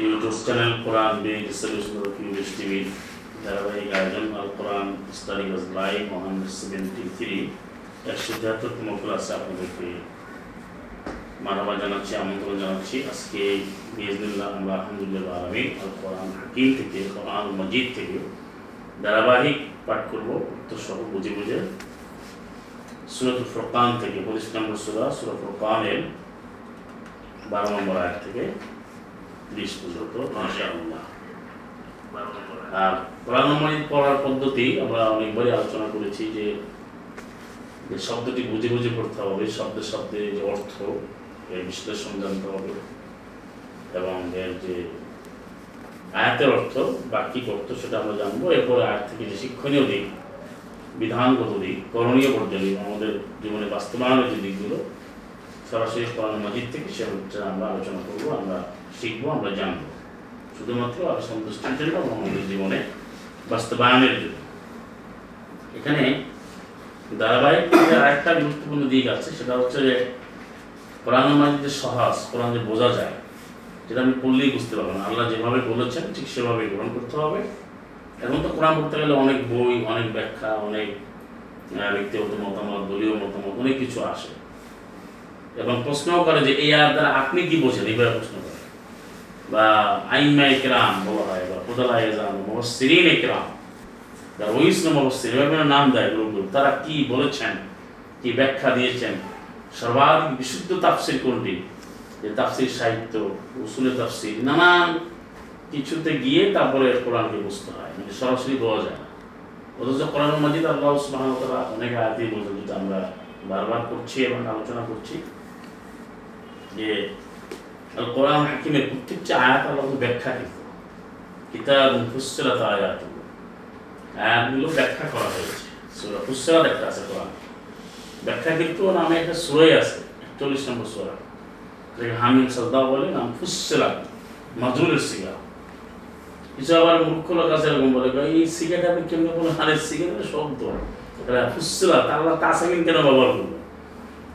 YouTube channel কোরআন টিভির ধারাবাহিক আয়োজন Al Quran live one seventy three একশো ক্লাসে আপনাদেরকে জানাচ্ছি, আমন্ত্রণ জানাচ্ছি। আজকে বিজনুল্লাহ আমরা আলহামদুলিল্লাহ আলমী আল কোরআন হাকিম থেকে, কোরআন মজিদ থেকে ধারাবাহিক পাঠ করব উত্তর সহ বুঝে বুঝে। সুরত ফোরকান থেকে, পঁচিশ নম্বর সুরা সুরত ফোরকানের বারো নম্বর আয়াত থেকে বিশ পর্যন্ত আর কোরআন মজিদ পড়ার পদ্ধতি আমরা অনেকবারই আলোচনা করেছি যে শব্দটি বুঝে বুঝে পড়তে হবে শব্দে শব্দে যে অর্থ, এর বিশ্লেষণ জানতে হবে, এবং এর যে আয়াতের অর্থ বা কি করতো সেটা আমরা জানব। এরপরে আয়াত থেকে যে শিক্ষণীয় দিক, বিধানগত দিক, করণীয় পর্যায়ে আমাদের জীবনে বাস্তবায়নের যে দিকগুলো সরাসরি কোরআন মাজিদ থেকে সে আমরা আলোচনা করব, আমরা শিখব, আমরা জানব। শুধুমাত্র আর সন্তুষ্টির জন্য এবং আমাদের জীবনে বাস্তবায়নের জন্য। এখানে ধারাবাহিক আরেকটা গুরুত্বপূর্ণ দিক আছে, সেটা হচ্ছে যে কোরআন মাজিদ যে সহজ, কোরআন যে বোঝা যায়, যেটা আমি পড়লেই বুঝতে পারব না আল্লাহ যেভাবে বলেছেন, ঠিক সেভাবে গ্রহণ করতে হবে। এখন তো কোরআন পড়তে গেলে অনেক বই, অনেক ব্যাখ্যা, অনেক ব্যক্তিগত মতামত, দলীয় মতামত, অনেক কিছু আসে। এবং প্রশ্নও করে যে এই আর দ্বারা আপনি কি বোঝেন? এইভাবে প্রশ্ন করে। বা আইমা একরাম বলা হয়, বা ফোদালা এজাম মহসিরিন একরাম যারা ওইসলাম মহসির এভাবে নাম দেয় লোকগুলো তারা কি বলেছেন? কি ব্যাখ্যা দিয়েছেন? সর্বাধিক বিশুদ্ধ তাফসির কোনটি? যে তাফসির সাহিত্য উসুলের তাফসির, নানান কিছুতে গিয়ে তারপরে কোরআনকে বুঝতে হয়। মানে সরাসরি বোঝা যায় অথচ কোরআন মাজিদ আল্লাহ তাআলা অনেক আয়াতই বলতে যেটা আমরা বারবার করছি এবং আলোচনা করছি। যে কোরআন হাকিমের প্রত্যেকটা আয়াত আল্লাহ ব্যাখ্যা কিন্তু কিতাব, ফুসসিলাত, আয়াত। আয়াতগুলো ব্যাখ্যা করা হয়েছে। সূরা ফুসসিলাত একটা আছে কোরআন। ব্যাখ্যা কিন্তু নামে একটা সূরাই আছে 41 নম্বর সূরা। যেটাকে হামিদ সাদ্দা বলে, নাম ফুসসিলাত মাজরুরের সিগা। কিছু আবার মূর্খ লোক আছে এরকম বলে এই সিগারেট আপনি কেমন বলে আরে সিগারেটের শব্দ। এটা ফুসসিলাত, আল্লাহ তাসাকিন কেন ব্যবহার করবে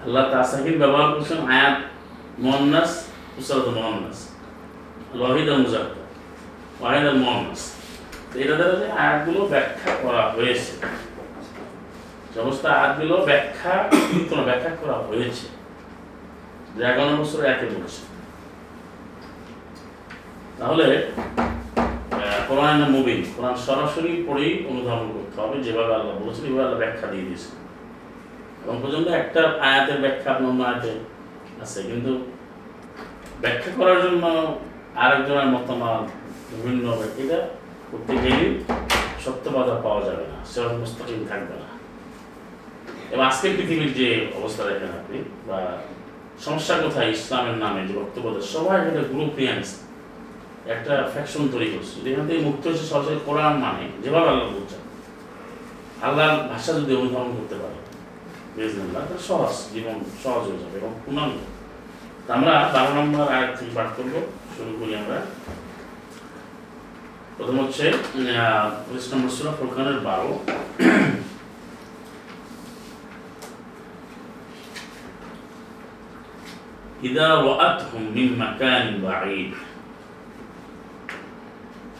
আল্লাহ তাসাকিন ব্যবহার করছেন আয়াত মোহান্নাস ফুসরাত মোহান্নাস। লহিদ মুজাক্কা ওয়াহিদ আল মোহান্নাস। এটা দ্বারা যে আয়াতগুলো ব্যাখ্যা করা হয়েছে। সমস্ত আয়াতগুলো ব্যাখ্যা, কোনো ব্যাখ্যা করা হয়েছে। যে এগারো বছর একে বলছে তাহলে কোরআন মুবিন? কোরআন সরাসরি পড়েই অনুধাবন করতে হবে। যেভাবে আল্লাহ বলেছেন, এভাবে আল্লাহ ব্যাখ্যা দিয়ে দিয়েছে এবং পর্যন্ত একটা আয়াতের ব্যাখ্যা আপনার অন্য আয়াতে আছে, কিন্তু ব্যাখ্যা করার জন্য আরেকজনের মতামত বিভিন্ন এটা করতে গেলেই সত্যবাদা পাওয়া যাবে না, সেরকম মুস্তাকিম থাকবে না। এবং আজকের পৃথিবীর যে অবস্থা দেখেন আপনি, বা সমস্যা কোথায় ইসলামের নামে, যে বক্তব্য সবাই একটা গ্রুপ নিয়ে একটা ফ্যাকশন তৈরি করছে। যদি এখান থেকে মুক্ত হয়েছে সরাসরি কোরআন মানে যেভাবে আল্লাহ বলছেন। আল্লাহর ভাষা যদি অনুধাবন করতে পারে বিজনেল্লাহ তাহলে সহজ জীবন সহজ হয়ে যাবে এবং পূর্ণাঙ্গ তা আমরা বারো নম্বর আয়াত থেকে পাঠ করবো শুরু করি আমরা প্রথম হচ্ছে পঁচিশ নম্বর সুরা ফুরকানের বারো إذا رأتهم من مكان بعيد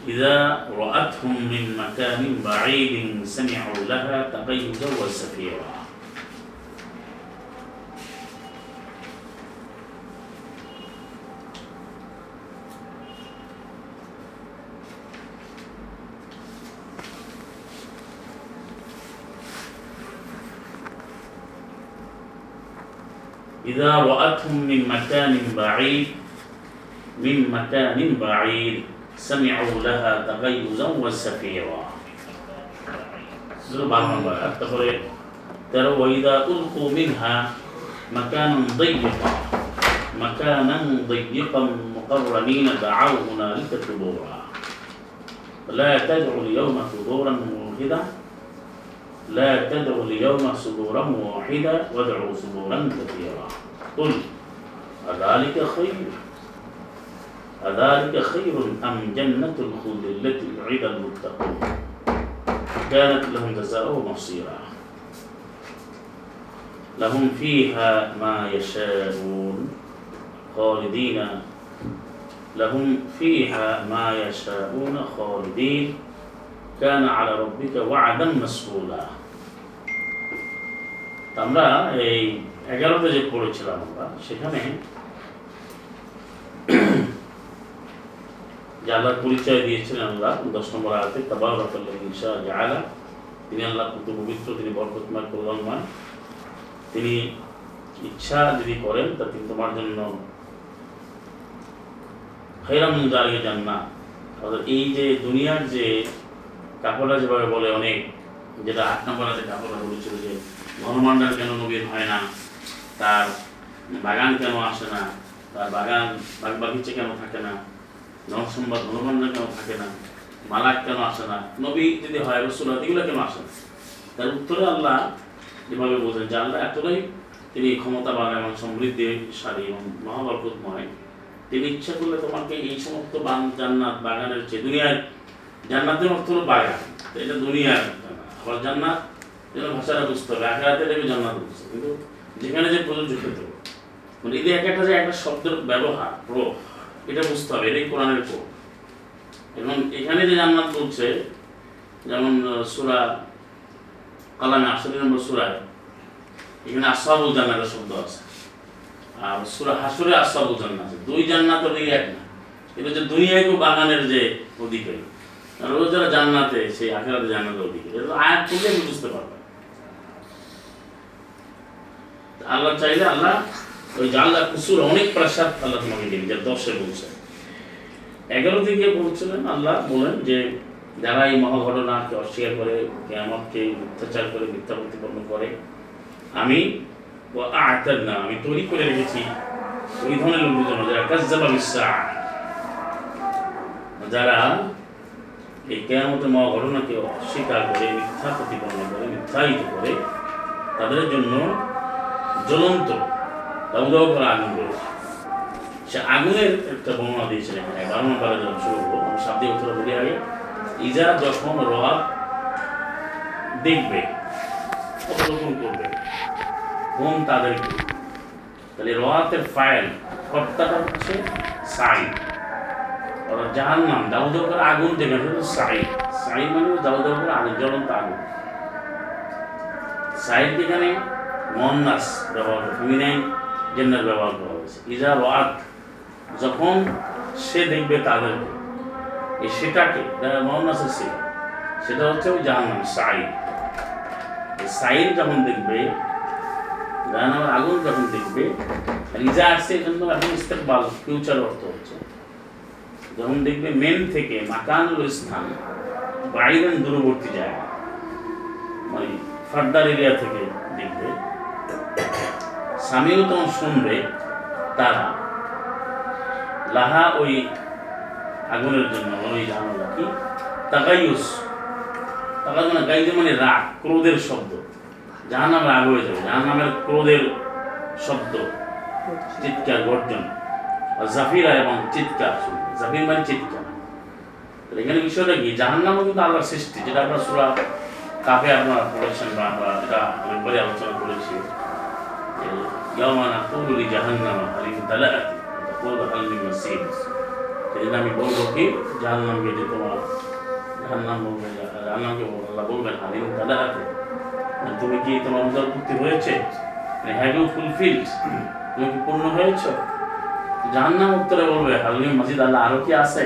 إذا رأتهم من مكان بعيد سمعوا لها تغيظا وزفيرا إذا رأتهم من مكان بعيد من مكان بعيد سمعوا لها تغيظا وزفيرا ترى وإذا ألقوا منها مكانا ضيقا مكانا ضيقا مقرنين دعوا هنالك ثبورا. لا تدعوا اليوم ثبورا واحدا لا تدعوا اليوم ثبورا واحدا وادعوا ثبورا كثيرا. قل أذلك خير أذلك خير أم جنة الخلد التي وعد المتقون كانت لهم جزاء ومصيرا لهم فيها ما يشاءون خالدين لهم فيها ما يشاءون خالدين كان على ربك وعدا مسئولا তা আমরা এই এগারোতে যে পড়েছিলাম আমরা, সেখানে যে আল্লাহর পরিচয় দিয়েছিলেন আল্লাহ দশ নম্বর আয়াতে তাবারাকাল্লাহ ইনশা জাআলা, তিনি আল্লাহ কত পবিত্র, তিনি বরকতময় কল্যাণময় তিনি ইচ্ছা যদি করেন, তা তিনি তোমার জন্য খৈরাম জারিয়ে যান না অর্থাৎ এই যে দুনিয়ার যে কাপড়া যেভাবে বলে অনেক, যেটা আট নম্বর আছে কাপড়া বলেছিল যে ঘনমান্ডার কেন নবীর হয় না? তার বাগান কেন আসে না? তার বাগান বাগ বাগিচে কেন থাকে না? জনসংবাদ ঘনমান্ডার কেন থাকে না? মালাক কেন আসে না? নবী যদি হয় রসুল এগুলো কেন আসে না? তার উত্তরে আল্লাহ যেভাবে বোঝেন যে আল্লাহ এতটাই তিনি ক্ষমতাবান এবং সমৃদ্ধিশালী এবং মহাবরকতময়। তিনি ইচ্ছা করলে তোমাকে এই সমস্ত বান জান্নাত, বাগানের চেয়ে দুনিয়ার জান্নাতের অর্থ হলো বাগান। এটা দুনিয়ার। আবার জান্নাত যেন ভাষাটা বুঝতে হবে, আখেরাতে এটাকে জান্নাত বুঝতে কিন্তু যেখানে যে প্রযোজ্য ক্ষেত্র মানে এদের এক একটা যে একটা শব্দের ব্যবহার প্রয়োগ এটা বুঝতে হবে, এটাই কোরআনের প্রয়োগ এবং এখানে যে জান্নাত বলছে, যেমন সুরা কালামে আশরি নম্বর সুরায়, এখানে আসাবুল জান্নাতের শব্দ আছে। আর সুরা হাসুরে আসাবুল জান্নাত আছে। দুই জান্নাতের দিকে এক না। এটা হচ্ছে দুনিয়ায় বাগানের যে অধিকারী আর ও যারা জান্নাতে, সেই আখেরাতে জান্নাতের অধিকারী এটা আয়াত আপনি বুঝতে পারবেন আল্লাহ চাইলে আল্লাহ ওই জানলা কুসুর অনেক প্রাসাদ আল্লাহ তোমাকে দিন যে দশে বলছে। এগারো দিকে বলছিলেন, আল্লাহ বলেন যে যারা এই মহাঘটনাকে অস্বীকার করে, কেয়ামতকে মিথ্যাচার করে, মিথ্যা প্রতিপন্ন করে, আমি আয়াতের না, আমি তৈরি করে রেখেছি ওই ধরনের লোকদের জন্য যারা কাজ্জাবা বিশ্বাস যারা এই কেয়ামতের মহাঘটনাকে অস্বীকার করে, মিথ্যা প্রতিপন্ন করে, মিথ্যায়িত করে, তাদের জন্য জ্বলন্ত। দাউদাও করা আগুন রয়েছে। সে আগুনের একটা বর্ণনা দিয়েছিলেন এখানে। বারো নম্বরে যখন শুরু হলো সাবধানে উত্তর বলি আগে। ইজা যখন রহাব দেখবে, অবলোকন করবে হোম তাদেরকে? তাহলে রহাতের ফাইল, কর্তাটা হচ্ছে সাই অর্থাৎ যাহার নাম দাউদাও করে আগুন সেটা সাই সাই মানে দাউদাও করে আগুন, জ্বলন্ত আগুন। সাইড যেখানে মন্নাস ব্যবহার করে। ফেমিনাইন জেন্ডার ব্যবহার করা হয়েছে। ইজা রাত যখন সে দেখবে তাদেরকে এই সেটাকে মন্নাসের সে সেটা হচ্ছে ওই জাহান্নাম সাইড এই সাইড যখন দেখবে, জাহান্নামের আগুন যখন দেখবে আর ইজা আসছে, এই জন্য এখন ইস্তেকবাল ফিউচার অর্থ হচ্ছে। যখন দেখবে মেন থেকে মাকানুল স্থান বাইরেন দূরবর্তী জায়গা মানে ফার্দার এরিয়া থেকে দেখবে স্বামীও তখন শুনবে, তারা লাহা ওই আগুনের জন্য, ওই জানালা কি? তাকাইউস তাকা মানে গাইতে মানে রাগ, ক্রোধের শব্দ। যাহার নামে রাগ হয়ে যাবে যাহার নামের ক্রোধের শব্দ, চিৎকার, গর্জন। জাফিরা এবং চিৎকার শুনবে জাফির মানে চিৎকার। এখানে বিষয়টা কি? জাহান নামও কিন্তু আল্লাহর সৃষ্টি, যেটা আপনার সুরা কাফে আপনারা পড়েছেন বা আমরা এটা অনেকবারই আলোচনা করেছি। ইয়ামা নাকুলু লি জাহান্নামা হাল ইমতালাআত তাকুলু হাল মিন মাসিদ সেদিন আমি বলব কি জাহান্নামকে যে তোমার জাহান্নাম বলবে জাহান্নামকে আল্লাহ বলবেন হাল ইমতালাআত তুমি কি তোমার পূর্তি হয়েছে হ্যাভ ইউ ফুলফিলড তুমি কি পূর্ণ হয়েছো? জাহান্নাম উত্তরে বলবে হালিম মসজিদ, আল্লাহ আরও কি আছে?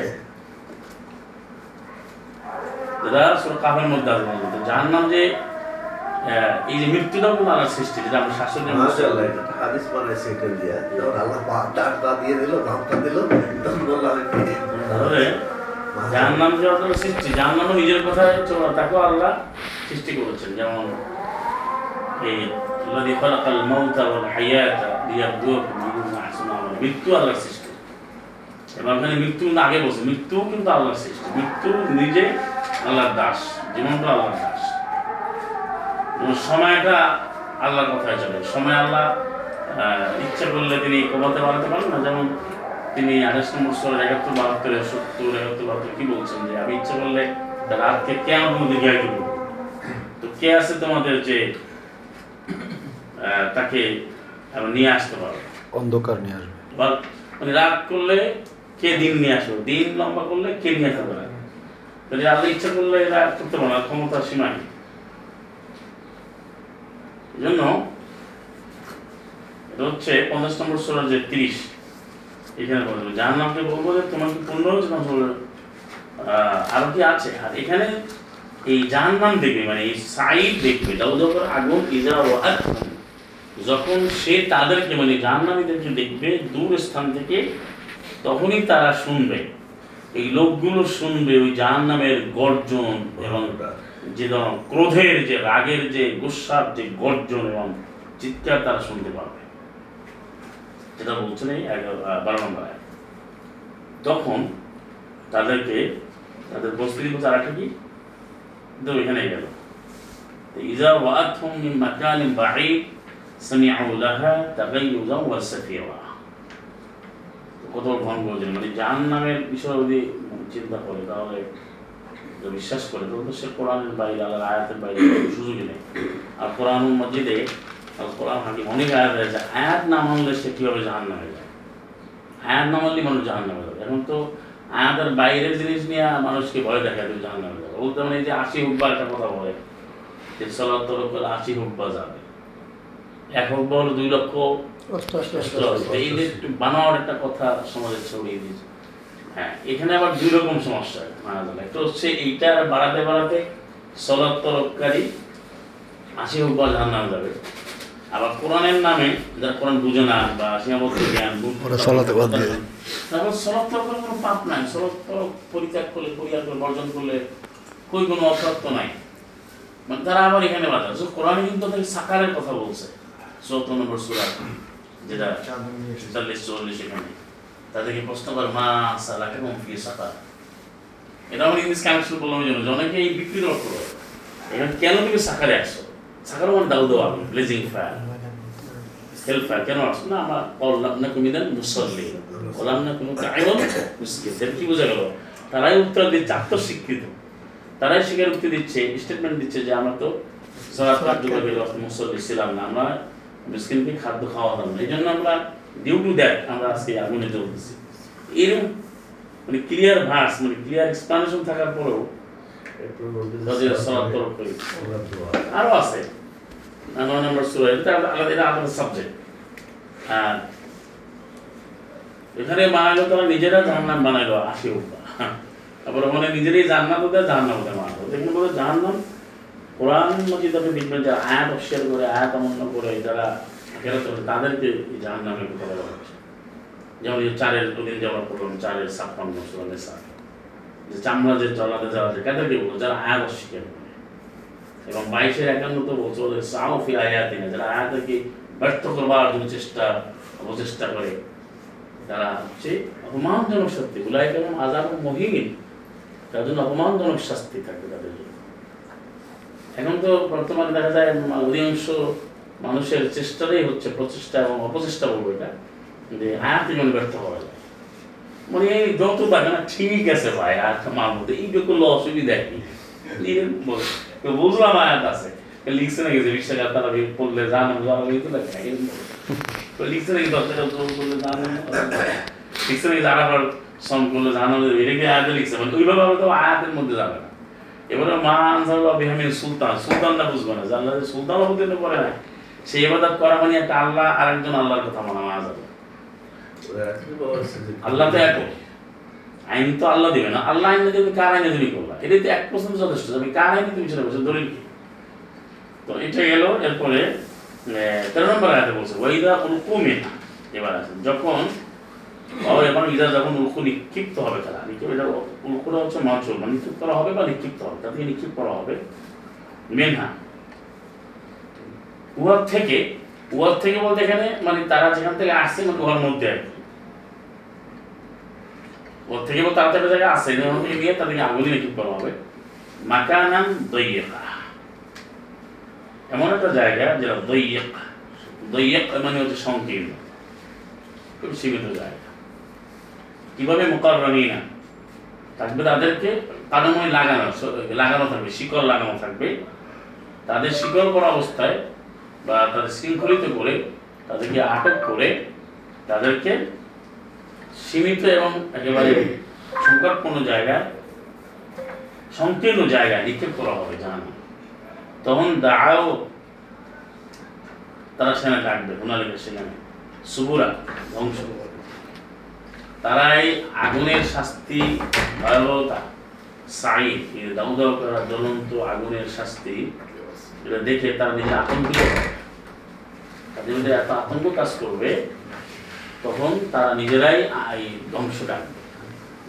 যেটা সুরা মধ্যে বলতো জাহান্নাম যে এই যে মৃত্যুটাও কিন্তু আল্লাহর সৃষ্টি যেটা আমরা শাশুড়ি মাশাআল্লাহ এটা একটা হাদিস বানাইছে এটা দিয়া যখন আল্লাহ পা ডাকটা দিয়ে দিল ভাবটা দিল তখন বললাম কি তাহলে জাহান্নাম যে আল্লাহর সৃষ্টি জাহান্নামও নিজের কথায় চলো তাকেও আল্লাহ সৃষ্টি করেছেন যেমন এই الذي خلق الموت والحياة ليبلوكم أيكم أحسن عملا মৃত্যু আল্লাহর সৃষ্টি এবার ওখানে মৃত্যু কিন্তু আগে বলছে মৃত্যু কিন্তু আল্লাহর সৃষ্টি মৃত্যু নিজে আল্লাহর দাস জীবনটা আল্লাহর দাস এবং সময়টা আল্লাহর কথায় চলে। সময় আল্লাহ আহ, ইচ্ছা করলে তিনি কমাতে বাড়াতে পারেন না। যেমন তিনি আঠাশ নম্বর ষোলো একাত্তর বাহাত্তর সত্তর একাত্তর বাহাত্তর কি বলছেন যে আমি ইচ্ছা করলে রাতকে কে আমার মধ্যে গিয়ে দিব তো কে আছে তোমাদের যে তাকে নিয়ে আসতে পারো? অন্ধকার নিয়ে আসবে। মানে রাত করলে কে দিন নিয়ে আসবে? দিন লম্বা করলে কে নিয়ে আসতে পারে? আল্লাহ ইচ্ছা করলে এরা করতে পারে না ক্ষমতার সীমা নেই জন্য এটা হচ্ছে পঞ্চাশ নম্বর সোলার যে তিরিশ। এখানে নামকে তোমার কি পূর্ণ হয়েছে না আরও কি আছে। আর এখানে এই নাম দেখবে মানে এই সাইড দেখবে যখন আগুন ইজা ওয়াদ যখন সে তাদেরকে মানে যার নামীদেরকে দেখবে দূর স্থান থেকে, তখনই তারা শুনবে। এই লোকগুলো শুনবে ওই জাহান নামের গর্জন এবং যে ক্রোধের যে রাগের যে গুসার যে গর্জন এবং চিৎকার তারা শুনতে পারবে যেটা বলছেন এই বারো নম্বর। তখন তাদেরকে, তাদের বলছে আর একটা কি? তো এখানে গেল। ইজা ওয়াতহুম মিন মাকানিন বাঈদ সামি'ু লাহা তাগাইয়ুজান ওয়া সাফীরা। কত ভঙ্গ মানে জাহান্নামের বিষয় যদি চিন্তা করে, তাহলে বিশ্বাস করে তাহলে সে কোরআনের বাইরে আল্লাহর আয়াতের বাইরে সুযোগই নেই। আর কোরআন মসজিদে কোরআন হাকিম অনেক আয়াত আছে আয়াত না মানলে সে কীভাবে জাহান নামে যায়? আয়াত না মানলে মানুষ জাহান নামে যাবে। এখন তো আয়াতের বাইরের জিনিস নিয়ে মানুষকে ভয় দেখা দেবে জাহান নামে যাবে। বলতে মানে এই যে আশি হুব্বা একটা কথা বলে যে সলার তরফ করে আশি হুব্বা যাবে। এক হুব্বা হলো দুই লক্ষ বানাওয়ার একটা কথা সমাজে ছড়িয়ে দিয়েছে। হ্যাঁ এখানে আবার দুই রকম সমস্যা মারা যাবে একটা হচ্ছে এইটা বাড়াতে বাড়াতে সলাৎ তরফকারী আশি হুব্বা জাহান নামে যাবে। আবার কোরআনের নামে যারা কোরআন বুঝে না বা সীমাবদ্ধ জ্ঞান সলাতে বাদ দিয়ে। তারপর তরফের কোনো পাপ নাই। তরফ পরিত্যাগ করলে পরিহার করে বর্জন করলে কই কোনো অসত্য নাই। মানে তারা আবার এখানে বাধা কোরআনে কিন্তু তাদের সাকারের কথা বলছে। চৌদ্দ নম্বর সুরা যেটা চল্লিশ চল্লিশ এখানে। তাদেরকে প্রশ্ন করে মা সালাকে ফি সাকার এটা আমার ইংলিশ কানেকশন বললাম জন্য। অনেকে এই বিকৃত অর্থ করে এখানে কেন তুমি সাকারে আসছো? সাকার মানে দাউ দেওয়া ব্লেজিং ফায়ার হেল্প ফায়ার কেন আসছো? না আমার অল্লাহ না কুমিদান মুসল্লি ওলাম না কোনো কায়ন মিসকিন এর কি বোঝা গেল? তারাই উত্তর দিচ্ছে আত্মস্বীকৃত তারাই স্বীকারোক্তি দিচ্ছে স্টেটমেন্ট দিচ্ছে যে আমরা তো মুসল্লি ছিলাম না। আমরা মিসকিনকে খাদ্য খাওয়াতাম না। এই জন্য আমরা ডিউ টু দ্যাট আমরা আজকে আগুনে জ্বলতেছি এরকম মানে ক্লিয়ার ভার্স মানে ক্লিয়ার এক্সপ্লানেশন থাকার পরেও আরও আছে। নয় নম্বর সুরা এটা আলাদা আলাদা সাবজেক্ট আর এখানে বানাইলো তারা নিজেরা জাহান্নাম বানাইলো, আশি তারপরে ওখানে নিজেরাই জান্নাত দেয় জাহান্নাম ওদের বানালো দেখুন বলে জাহান্নাম, কোরআন মজিদ আপনি দেখবেন যারা আয়াত অস্বীকার করে, আয়াত অমান্য করে যারা আখেরাত করে তাদেরকে এই জাহান্নামের কথা বলা হচ্ছে? যেমন চারের দুদিন যাওয়ার পড়লাম চারের ছাপ্পান্ন সুরানে সাত যে চামড়া যে জলাতে জ্বালাতে কাদেরকে বলব? যারা আয়াত অস্বীকার করে এবং বাইশের একান্ন তো বলছে, ওদের সাও ফি আয়াতি না যারা আয়াতকে ব্যর্থ করবার জন্য চেষ্টা অপচেষ্টা করে তারা হচ্ছে অপমানজনক শাস্তি। গুলাই কেমন আজাব মহিন। তার জন্য অপমানজনক শাস্তি থাকবে তাদের জন্য। এখন তো বর্তমানে দেখা যায় অধিকাংশ মানুষের চেষ্টাটাই হচ্ছে প্রচেষ্টা এবং অপচেষ্টা বলব এটা, যে আয়াত যেমন ব্যর্থ যায়। মানে এই যত থাকে না, ঠিক আছে ভাই আয়াত মার মধ্যে এইটা করলে অসুবিধা কি? বুঝলাম আয়াত আছে। লিখছে নাকি যে বিশ তারা পড়লে তো লিখছে নাকি লিখছে নাকি আবার এটা কি আয়াতে লিখছে। মানে ওইভাবে আবার তো আয়াতের মধ্যে যাবে না। এবারে মা আনসার বিহামিন সুলতান। সুলতানটা বুঝবে না, জানলা যে সুলতান অবতীর্ণ করে না। সেই এবাদত করা মানে একটা আল্লাহ আর একজন আল্লাহর কথা মানা মা যাবে। আল্লাহ তো এক আইন তো আল্লাহ দিবে না। আল্লাহ আইন দেবে কার আইনে তুমি করবা? এটাই তো এক প্রশ্ন যথেষ্ট। তুমি কার আইনে তুমি সেটা বলছো, দলিল তো এটা গেল, এরপরে তেরো নম্বর আয়াতে বলছে, ওয়াইদা উলকু মিনা এবার আছে যখন ও এখন ইদা যখন উলকু নিক্ষিপ্ত হবে তারা, নিক্ষিপ্ত এটা উলকুটা হচ্ছে মাছুল মানে নিক্ষিপ্ত করা হবে বা নিক্ষিপ্ত হবে? তাদেরকে নিক্ষিপ্ত করা হবে। মেনহা। উহার থেকে উহার থেকে বলতে এখানে মানে তারা যেখান থেকে আসছে মানে উহার মধ্যে আর কি। ওর থেকে বলতে তারা তো জায়গায় আসছে ওখান থেকে নিয়ে তাদেরকে আগুনে নিক্ষিপ্ত করা হবে। মাকানান দইয়েকা এমন একটা জায়গা যেটা দইয়েক দইয়েক মানে হচ্ছে সংকীর্ণ। খুব সীমিত জায়গা। কীভাবে মোকাররানি না থাকবে তাদেরকে কাদময় লাগানো লাগানো থাকবে শিকল লাগানো থাকবে। তাদের শিকল করা অবস্থায় বা তাদের শৃঙ্খলিত করে তাদেরকে আটক করে তাদেরকে সীমিত এবং একেবারে সংকটপূর্ণ জায়গায় সংকীর্ণ জায়গায় নিক্ষেপ করা হবে জাহান্ন তখন দাও তারা সেনা ডাকবে ওনালিকে সেখানে। সুবুরা ধ্বংস। তারা এই আগুনের শাস্তি ভয়াবহতা সাই দাউ দাউ করা জ্বলন্ত আগুনের শাস্তি এটা দেখে তারা নিজে আতঙ্কিত। তাদের মধ্যে এত আতঙ্ক কাজ করবে, তখন তারা নিজেরাই এই ধ্বংস ডাকবে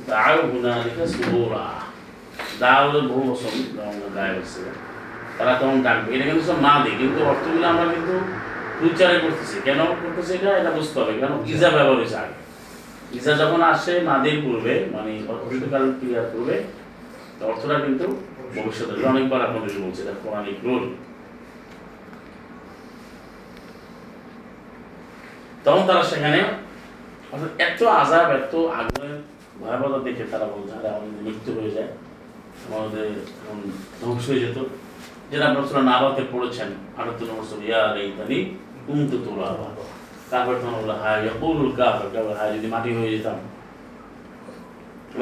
দাও হুনালিকা সুবুরা দাও বহু বছর বসছে তারা তখন ডাকবে। এটা কিন্তু সব না দিই কিন্তু অর্থগুলো আমরা কিন্তু ফিউচারে করতেছি। কেন করতেছি এটা? এটা বুঝতে হবে। কেন? ইজা ব্যবহার হয়েছে আগে। ইজা যখন আসে নাদের পূর্বে মানে অতীতকাল ক্রিয়ার পূর্বে, অর্থটা কিন্তু ভবিষ্যতে অনেকবার আপনাদের বলছে, এটা পৌরাণিক রোল। তখন তারা সেখানে এত আজাব এত আগুনের ভয়াবহতা দেখে তারা বলছে, আরে, আমাদের মৃত্যু হয়ে যায়, আমাদের ধ্বংস হয়ে যেত। যেটা আপনার সুরা নাবাতে পড়েছেন আটাত্তর নম্বর সুরা, ইয়া আলাইতানি কুনতু তুরাবা। কাফের তখন বলল, হায়, ইয়াকুলুল কাফের। কাফের হায়, যদি মাটি হয়ে যেতাম।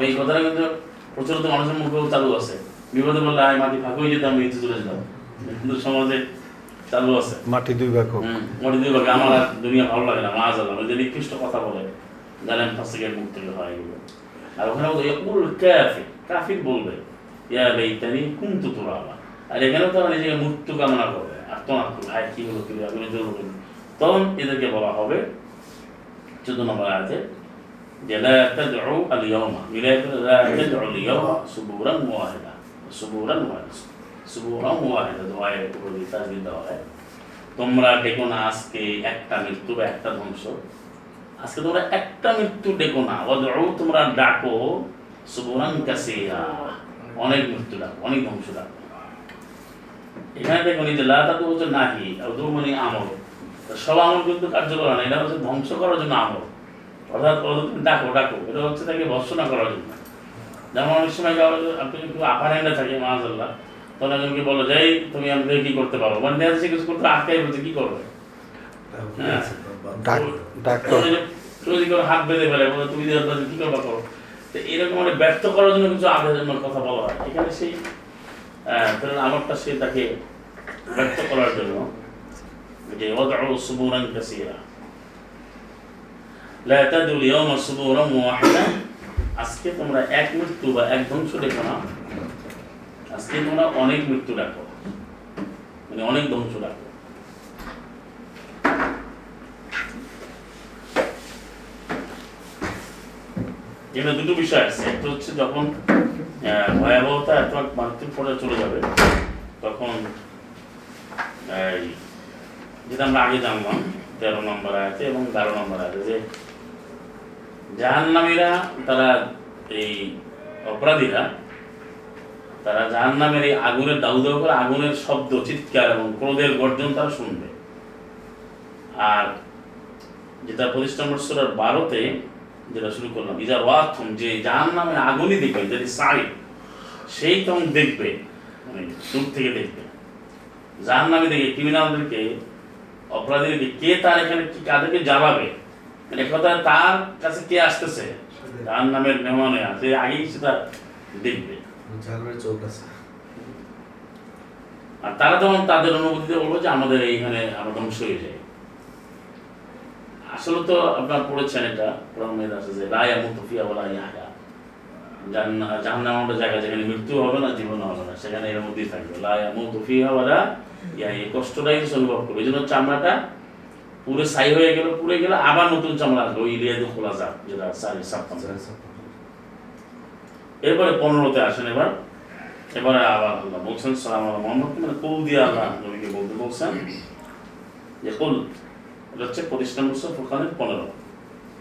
এই কথাটা কিন্তু প্রচলিত মানুষের মুখেও চালু আছে। বিপদে বললে হায় মাটি ফাঁকা হয়ে যেতাম নিচে চলে যেতাম। কিন্তু সমাজে চালু আছে। মাটি দুই ভাগ ওটা দিয়ে বলবে, আমার আর দুনিয়া ভালো লাগে না মাছ আল্লাহ যে নিকৃষ্ট কথা বলে জানেন ফাঁসিকের মুখ থেকে হয় এগুলো। আর ওখানে বলতো ইয়াকুল কাফির কাফির বলবে ইয়া লাইতানি কুনতু তুরাবা আর এখানেও তারা নিজেকে মৃত্যু কামনা করবে আর তোমার ভাই কি হলো কি আমি জরুর তখন এদেরকে বলা হবে চোদ্দ নম্বর আয়াতে যে লা তাদউ আল ইয়াওমা মিলাই করে লা তাদউ আল ইয়াওমা সুবুরান ওয়াহিদা সুবুরান ওয়াহিদা সুবুরান ওয়াহিদা দোয়ায়ের উপর দিয়ে তাজবিদ দেওয়া হয়। তোমরা ডেকো না আজকে একটা মৃত্যু বা একটা ধ্বংস। আজকে তোমরা একটা মৃত্যু ডেকো না। ওয়াদউ, তোমরা ডাকো, সুবুরান কাসিরা। অনেক মৃত্যু ডাকো, অনেক ধ্বংস ডাকো। এখানে দেখুন এই যে লাতাদু হচ্ছে নাহি আর মানে আমল। সব আমল কিন্তু কার্যকর না, এটা হচ্ছে ধ্বংস করার জন্য আমল। অর্থাৎ ডাকো ডাকো। এটা হচ্ছে তাকে ভর্সনা করার জন্য। যেমন অনেক সময় আপনি একটু আপার হ্যান্ডে থাকে মাহাজাল্লাহ তখন একজনকে বলো যাই তুমি আমাদের কি করতে পারো? মানে দেখা যাচ্ছে কিছু করতে আটকাই বলছে কি করবে? হ্যাঁ। করে হাত বেঁধে ফেলে বলে তুমি কি করবা করো? তো এরকম মানে ব্যর্থ করার জন্য কিছু আগে আবেদন কথা বলা হয়। এখানে সেই ধরেন আমারটা সে তাকে ব্যর্থ করার জন্য যে ওদউ সুবুরান কাসীরা। লা তাদুল ইয়াওমা সুবুরান ওয়াহিদা আজকে তোমরা এক মৃত্যু বা এক ধ্বংস দেখো না। আজকে তোমরা অনেক মৃত্যু ডাকো মানে অনেক ধ্বংস ডাকো এখানে দুটো বিষয় আছে। একটা হচ্ছে যখন ভয়াবহতা এত মারাত্মক পর্যায়ে চলে যাবে, তখন যেটা আমরা আগে জানলাম, তেরো নম্বর আছে এবং বারো নম্বর আছে যে জাহান্নামীরা তারা এই অপরাধীরা, তারা জাহান্নামের এই আগুনের দাউ দাউ করে আগুনের শব্দ, চিৎকার এবং ক্রোধের গর্জন তারা শুনবে। আর যেটা প্রতিষ্ঠা নম্বর বারোতে যেটা শুরু করলাম ইজার ওয়াথম যে জাহান নামে আগুনই দেখবে, যদি সাই সেই তখন দেখবে মানে দূর থেকে দেখবে। জাহান নামে দেখে ক্রিমিনালদেরকে অপরাধীদেরকে কে তার এখানে কি কাদেরকে জ্বালাবে? মানে কথা তার কাছে কে আসতেছে? জাহান নামের মেহমানে আছে। আগেই সেটা দেখবে। আর তারা তাদের অনুভূতিতে বলব যে আমাদের এইখানে আমরা ধ্বংস হয়ে যাই। আসলে তো আপনার পড়েছেন এটা মধ্যে আছে যে রায়া মুতফিয়া বলা ইয়াহা জাহান্নাম একটা জায়গা যেখানে মৃত্যু হবে না জীবন হবে না সেখানে এর মধ্যেই থাকবে। লায়া মুতফিয়া বলা ইয়া এই কষ্টটাই অনুভব করবে। এই জন্য চামড়াটা পুরো ছাই হয়ে গেল পুড়ে গেল আবার নতুন চামড়া আসবে ওই ইলিয়াদু খোলা যাক যেটা সারি সাপ্তাহ এরপরে পনেরোতে আসেন এবার এবারে আবার আল্লাহ বলছেন সালাম আল্লাহ মোহাম্মদ মানে কুল দিয়ে আল্লাহ নবীকে বলতে বলছেন যে কুল এটা হচ্ছে প্রতিষ্ঠান বছর ফুরকানের পনেরো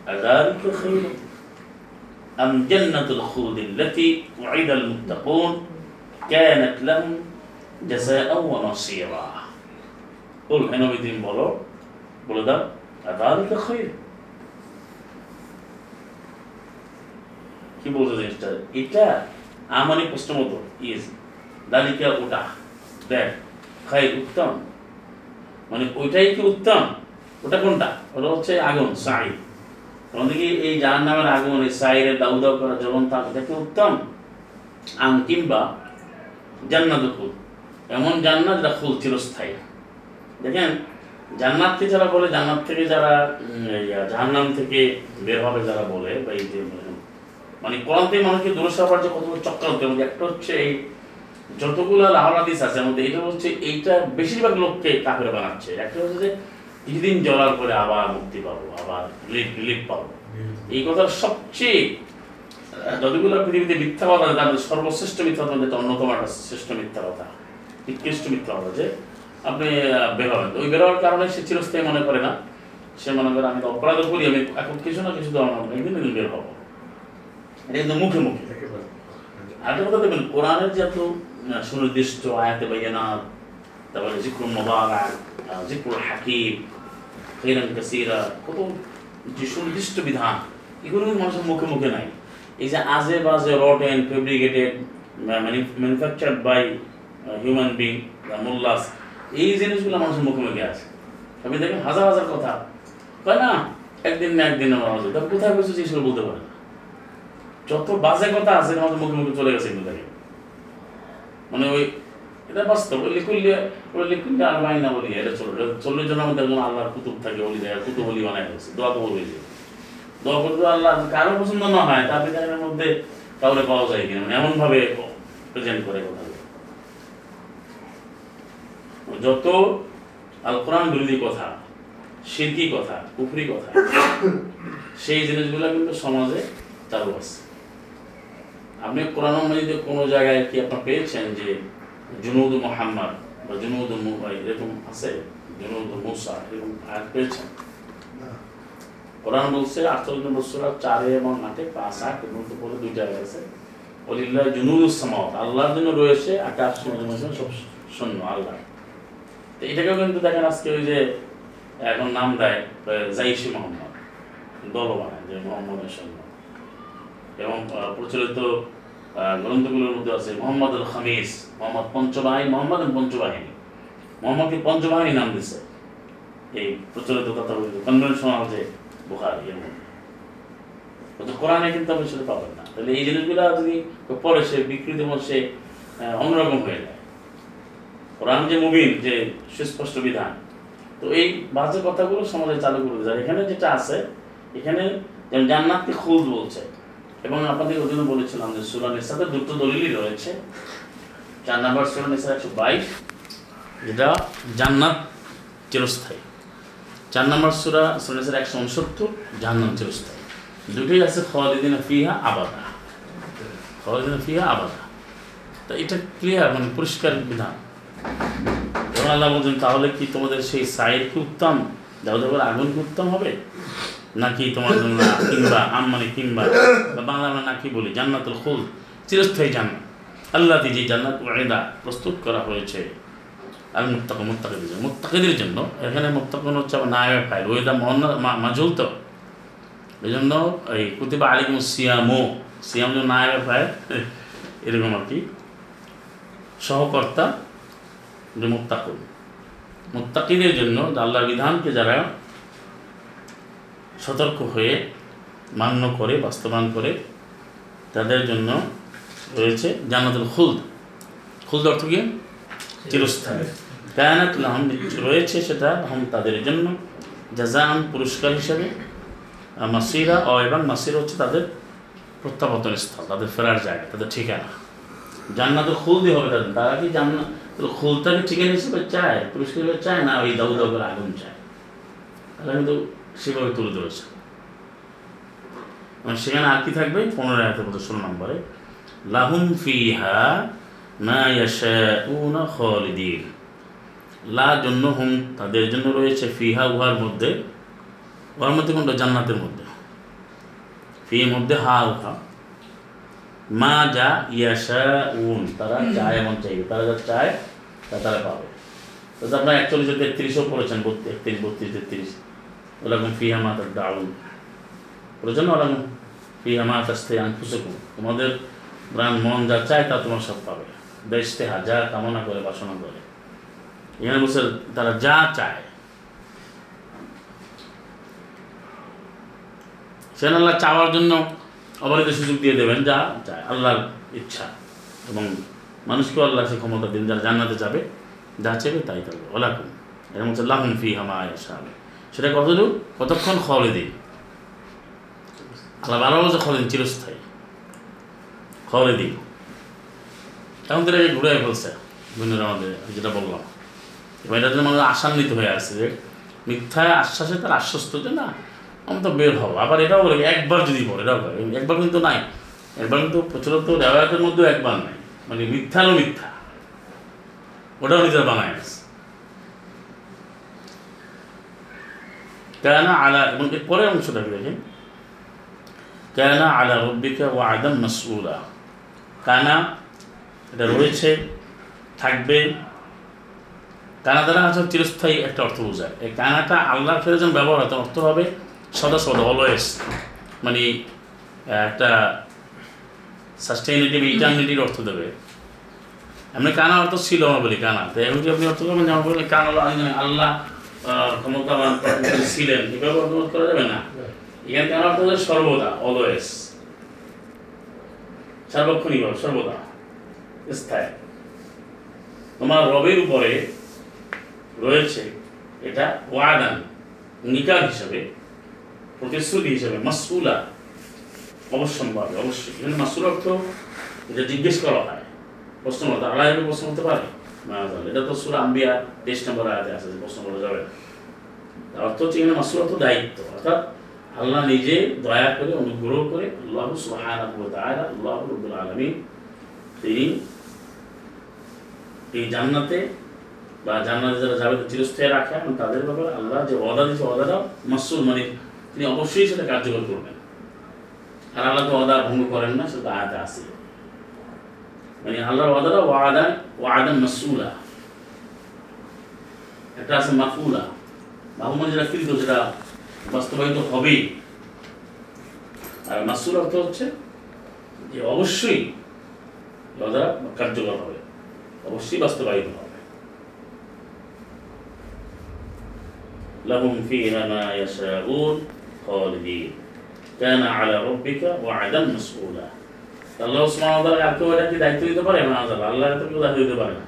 أذلك خير أم جنة الخلد التي وعد المتقون كانت لهم جزاء ومصيرا قل هنا بدين بولو বলে দাও কি বলছো জিনিসটা? এটা আমার প্রশ্ন মতো। ইজ দালিকা ওটা। দেখ খাই উত্তম। মানে ওইটাই কি উত্তম? ওটা কোনটা? ওটা হচ্ছে আগুন সাই এই নামের আগুন এই দাউ দাউ করা জ্বলন্ত এটা কি উত্তম। আম কিংবা জান্নাত এমন জান্নাত যেটা চিরস্থায়ী। দেখেন জান্নাতকে যারা বলে জান্নাত থেকে যারা জাহান্নাম থেকে বের হবে যারা বলে বা এই যে মানে কোরআন থেকে মানুষকে দূরে সরাবার যে কতগুলো চক্রান্ত এবং একটা হচ্ছে এই যতগুলো লাহরাদিস আছে আমাদের এটা হচ্ছে এইটা বেশিরভাগ লোককে কাফের বানাচ্ছে। একটা হচ্ছে যে কিছুদিন জ্বলার পরে আবার মুক্তি পাবো আবার রিলিফ রিলিফ পাবো। এই কথার সবচেয়ে যতগুলো পৃথিবীতে মিথ্যা কথা তার সর্বশ্রেষ্ঠ মিথ্যা কথা যেটা অন্যতম একটা শ্রেষ্ঠ মিথ্যা কথা উৎকৃষ্ট মিথ্যা কথা যে আপনি বের হবেন। ওই বের হওয়ার কারণে সে চিরস্থায়ী মনে করে না। সে মনে করে আমি তো অপরাধ করি আমি এখন কিছু না কিছু তো আমার একদিন একদিন বের হব। এটা কিন্তু মুখে মুখে। আরেকটা কথা দেখবেন কোরআনের যে এত সুনির্দিষ্ট আয়াতে বাইয়ানাত তারপরে জিক্রুল মোবারক জিক্রুল হাকিম খৈরান কাসিরা কত যে সুনির্দিষ্ট বিধান এগুলো কিন্তু মানুষের মুখে মুখে নাই। এই যে আজে বাজে rot and fabricated manufactured by human being মোল্লাস এই জিনিসগুলো মানুষের মুখে মুখে আছে। আপনি দেখেন হাজার হাজার কথা। কয় না, একদিন না একদিন আমার হবে তবে কোথায় বসে সেগুলো বলতে পারে যত বাজে কথা আছে আমাদের মুখে মুখে চলে গেছে এগুলো মানে ওই, এটা বাস্তব। লিকুল্লি ওই লিকুল্লি মাইন না বলি, এটা চলো চল্লিশ জন আমাদের একজন আল্লাহর কুতুব থাকে বলি দেয় কুতুব বলি বানাই হয়েছে দোয়া তো বলি দোয়া করতে আল্লাহ কারও পছন্দ না হয়, তার বিধানের মধ্যে কাউরে পাওয়া যায় কিনা। মানে এমন ভাবে প্রেজেন্ট করে কথা। যত আল কোরআন বিরোধী কথা শিরকি কথা কুফরি কথা সেই জিনিসগুলো কিন্তু সমাজে চালু আছে। আপনি কোরআন মজিদে কোনো জায়গায় কি আপনার পেয়েছেন যে জুনুদ মোহাম্মদ বা জুনুদ এরকম আছে? জুনুদ মুসা এরকম আয়াত পেয়েছেন? কোরআন বলছে আটচল্লিশ নম্বর সুরা চারে এবং আটে পাঁচ আট এবং দুই জায়গায় আছে। অলিল্লাহ জুনুদুস সামাওয়াত আল্লাহর জন্য রয়েছে আকাশ সমুদ্র সব শূন্য আল্লাহ। এটাকেও কিন্তু দেখেন আজকে ওই যে, এখন নাম দেয় জাইশি মোহাম্মদ দল বানায় যে মোহাম্মদের সৈন্য এবং প্রচলিত গ্রন্থগুলোর মধ্যে আছে মোহাম্মদ আল খামিস মোহাম্মদ পঞ্চবাহিনী মোহাম্মদ পঞ্চবাহিনী। মোহাম্মদকে পঞ্চবাহিনী নাম দিছে। এই প্রচলিত কথা কনভেনশনাল যে বুখারি, এর মধ্যে। কোরআনে কিন্তু আপনি সেটা পাবেন না। তাহলে এই জিনিসগুলো যদি পড়ে সে মধ্যে সে অন্যরকম হয়ে যায়। কোরআন যে মুবিন, যে সুস্পষ্ট বিধান, তো এই বাজে কথাগুলো সমাজে চালু করে যায় এখানে যেটা আছে, এখানে জান্নাতকে খুদ বলছে, এবং আপনাদের ওদিনও বলেছিলাম যে সুরা নিসাতে দুটো দলিলই রয়েছে। চার নাম্বার সুরা নিসা একশো বাইশ, যেটা জান্নাত চিরস্থায়ী। চার নাম্বার সুরা সুরা নিসার একশো উনসত্তর জান্নাত চিরস্থায়ী। দুটোই আছে খালিদিন ফিহা আবাদা। খালিদিন ফিহা আবাদা। তা এটা ক্লিয়ার মানে পরিষ্কার বিধান। আল্লাহ বলছেন, তাহলে কি তোমাদের সেই সাইড কি উত্তম? দাউদাবার আগুন কি উত্তম হবে? নাকি তোমার জন্য কিংবা আম কিংবা বা বাংলা আমরা নাকি বলি জান্নাতুল খুল চিরস্থায়ী জান্নাত। আল্লাহ যে জান্নাত ওয়াইদা প্রস্তুত করা হয়েছে আর মুত্তাক মুত্তাকিদের জন্য। মুত্তাকিদের জন্য, এখানে মুত্তাকুন হচ্ছে আবার নায়ক ফাইল, ওয়েদা মহন্ন মাজুল তো। এই জন্য এই কুতিবা আলিকুম সিয়ামো, সিয়াম যে নায়ক ফাইল, এরকম আর কি। সহকর্তা যে মুত্তাকুন। মুত্তাকিদের জন্য আল্লাহর বিধানকে যারা সতর্ক হয়ে মান্য করে, বাস্তবায়ন করে, তাদের জন্য রয়েছে জান্নাতুল খুলদ। খুলদ অর্থ কি? চিরস্থায়ী। কায়নাত লাহম রয়েছে সেটা হম তাদের জন্য। জাজান পুরস্কার হিসেবে। মাসিরা ও এবং মাসিরা হচ্ছে তাদের প্রত্যাবর্তন স্থল তাদের ফেরার জায়গা, তাদের ঠিকানা। জান্নাতুল খুলদি হবে তাদের। তারা কি জান্নাত খুলতাকে ঠিকানা হিসেবে চায় পুরস্কার চায় না ওই দাউ দাউ আগুন চায় তাহলে কিন্তু সেভাবে তুলে ধরেছে এবং সেখানে আর কি থাকবে পনেরো হাজার মতো ষোলো নম্বরে লাহুম ফিহা মা ইয়াশাউনা খালিদিন লা জন্য হুম তাদের জন্য রয়েছে ফিহা, উহার মধ্যে। উহার মধ্যে কোনটা? জান্নাতের মধ্যে। ফি মধ্যে হা, উহা। মা যা ইয়াশা উন, তারা চায় এমন চাইবে। তারা যা চায়, তা তারা পাবে। তো আপনার একচল্লিশ, তেত্রিশও পড়েছেন একত্রিশ, বত্রিশ, তেত্রিশ। ওরকম ফিহা মা তার ডাউন পড়েছেন ওরকম ফিহা মা তাস্তে আনফুসকুম। তোমাদের প্রাণ, মন যা চায়, তা তোমার সব পাবে। দেশতে যা কামনা করে, বাসনা করে। এখানে বলছে, তারা যা চায়। সেখানে আল্লাহ চাওয়ার জন্য অবহিত সুযোগ দিয়ে দেবেন, যা চায় আল্লাহর ইচ্ছা। এবং মানুষকেও আল্লাহ সে ক্ষমতা দিন, যারা জান্নাতে যাবে, যা চাইবে তাই করবে। ওলাকুম এরকম হচ্ছে লাহুন ফি হামা সাহাবে সেটা কতটুকু কতক্ষণ খলে দিন আল্লাহ বারো বছর খলে দিন চিরস্থায়ী। খলে দিন এখন তো এটা ঘুরে ফেলছে দুনিয়ার আমাদের যেটা বললাম। এবার এটার জন্য আমাদের আশান্বিত হয়ে আছে যে মিথ্যায় আশ্বাসে তার আশ্বস্ত যে না আমি তো বের হব। আবার এটাও বলে, একবার যদি বলে এটাও বলে। একবার কিন্তু নাই। একবার কিন্তু প্রচলিত রেওয়ায়তের মধ্যেও একবার নাই। মানে মিথ্যা মিথ্যারও মিথ্যা। ওটাও নিজেরা বানায় আছে কেন আলা, এবং এর পরের অংশটা কি দেখেন? কেন আলা রব্বিকা ও আদম মাসউলা। কানা, এটা রয়েছে, থাকবে। কানা দ্বারা আছে চিরস্থায়ী একটা অর্থ বোঝায়। এই কানাটা আল্লাহর ফেরে যেন ব্যবহার হয় অর্থ হবে সদা সদা অলওয়েজ মানে একটা সাস্টেইনেটিভ ইটার্নিটির অর্থ দেবে। এমনি কানা অর্থ ছিল না বলি, কানা। তো এমনি আপনি অর্থ করবেন, যেমন বললেন, কানা আল্লাহ- ক্ষমতাবান ছিলেন। এভাবে অর্থ করা যাবে না। এখানে কানা অর্থ সর্বদা অলওয়েজ সার্বক্ষণিক সর্বদা। স্থায়ী। তোমার রবের উপরে রয়েছে এটা ওয়াদান, নিকার হিসাবে। প্রতিশ্রুতি হিসাবে মাসুলা অবশ্যম্ভাবে, অবশ্যই। এখানে মাসুল অর্থ এটা জিজ্ঞেস করা হয়। প্রশ্ন করতে আল্লাহ এভাবে প্রশ্ন করতে পারে। এটা তো সুরা আম্বিয়া, তেইশ নম্বর আয়াতে আছে, যে প্রশ্ন করা যাবে। তার অর্থ হচ্ছে এখানে মাসুল অর্থ দায়িত্ব। অর্থাৎ আল্লাহ নিজে দয়া করে, অনুগ্রহ করে আল্লাহ তাআলা, আল্লাহ রাব্বুল আলামিন তিনি এই জান্নাতে বা জান্নাতে যারা যাবে চিরস্থায়ী রাখে, এবং তাদের ব্যাপারে আল্লাহ যে ওয়াদা দিয়েছে ওয়াদাটা মাসুল মানে তিনি অবশ্যই সেটা কার্যকর করবেন। আর আল্লাহ তো অদা ভঙ্গ করেন না, সেটা আয়াতে আছে। মানে আল্লাহর অদাটা ওয়াদা ওয়াদা মাসুলা একটা আছে মাফুলা মাহমুদ যেটা ফিরিত সেটা বাস্তবায়িত হবেই। আর মাসুল অর্থ হচ্ছে যে অবশ্যই দ্বারা কার্যকর হবে, অবশ্যই বাস্তবায়িত হবে। লাহুম ফিহা মা ইয়াশাউন। خالدين كان على ربك وعدا مسؤولا আল্লাহ সুবহানাহু ওয়া তাআলা আর কেউ এটাকে দায়িত্ব দিতে পারে না আল্লাহ আল্লাহ তো কেউ দায়িত্ব দিতে পারে না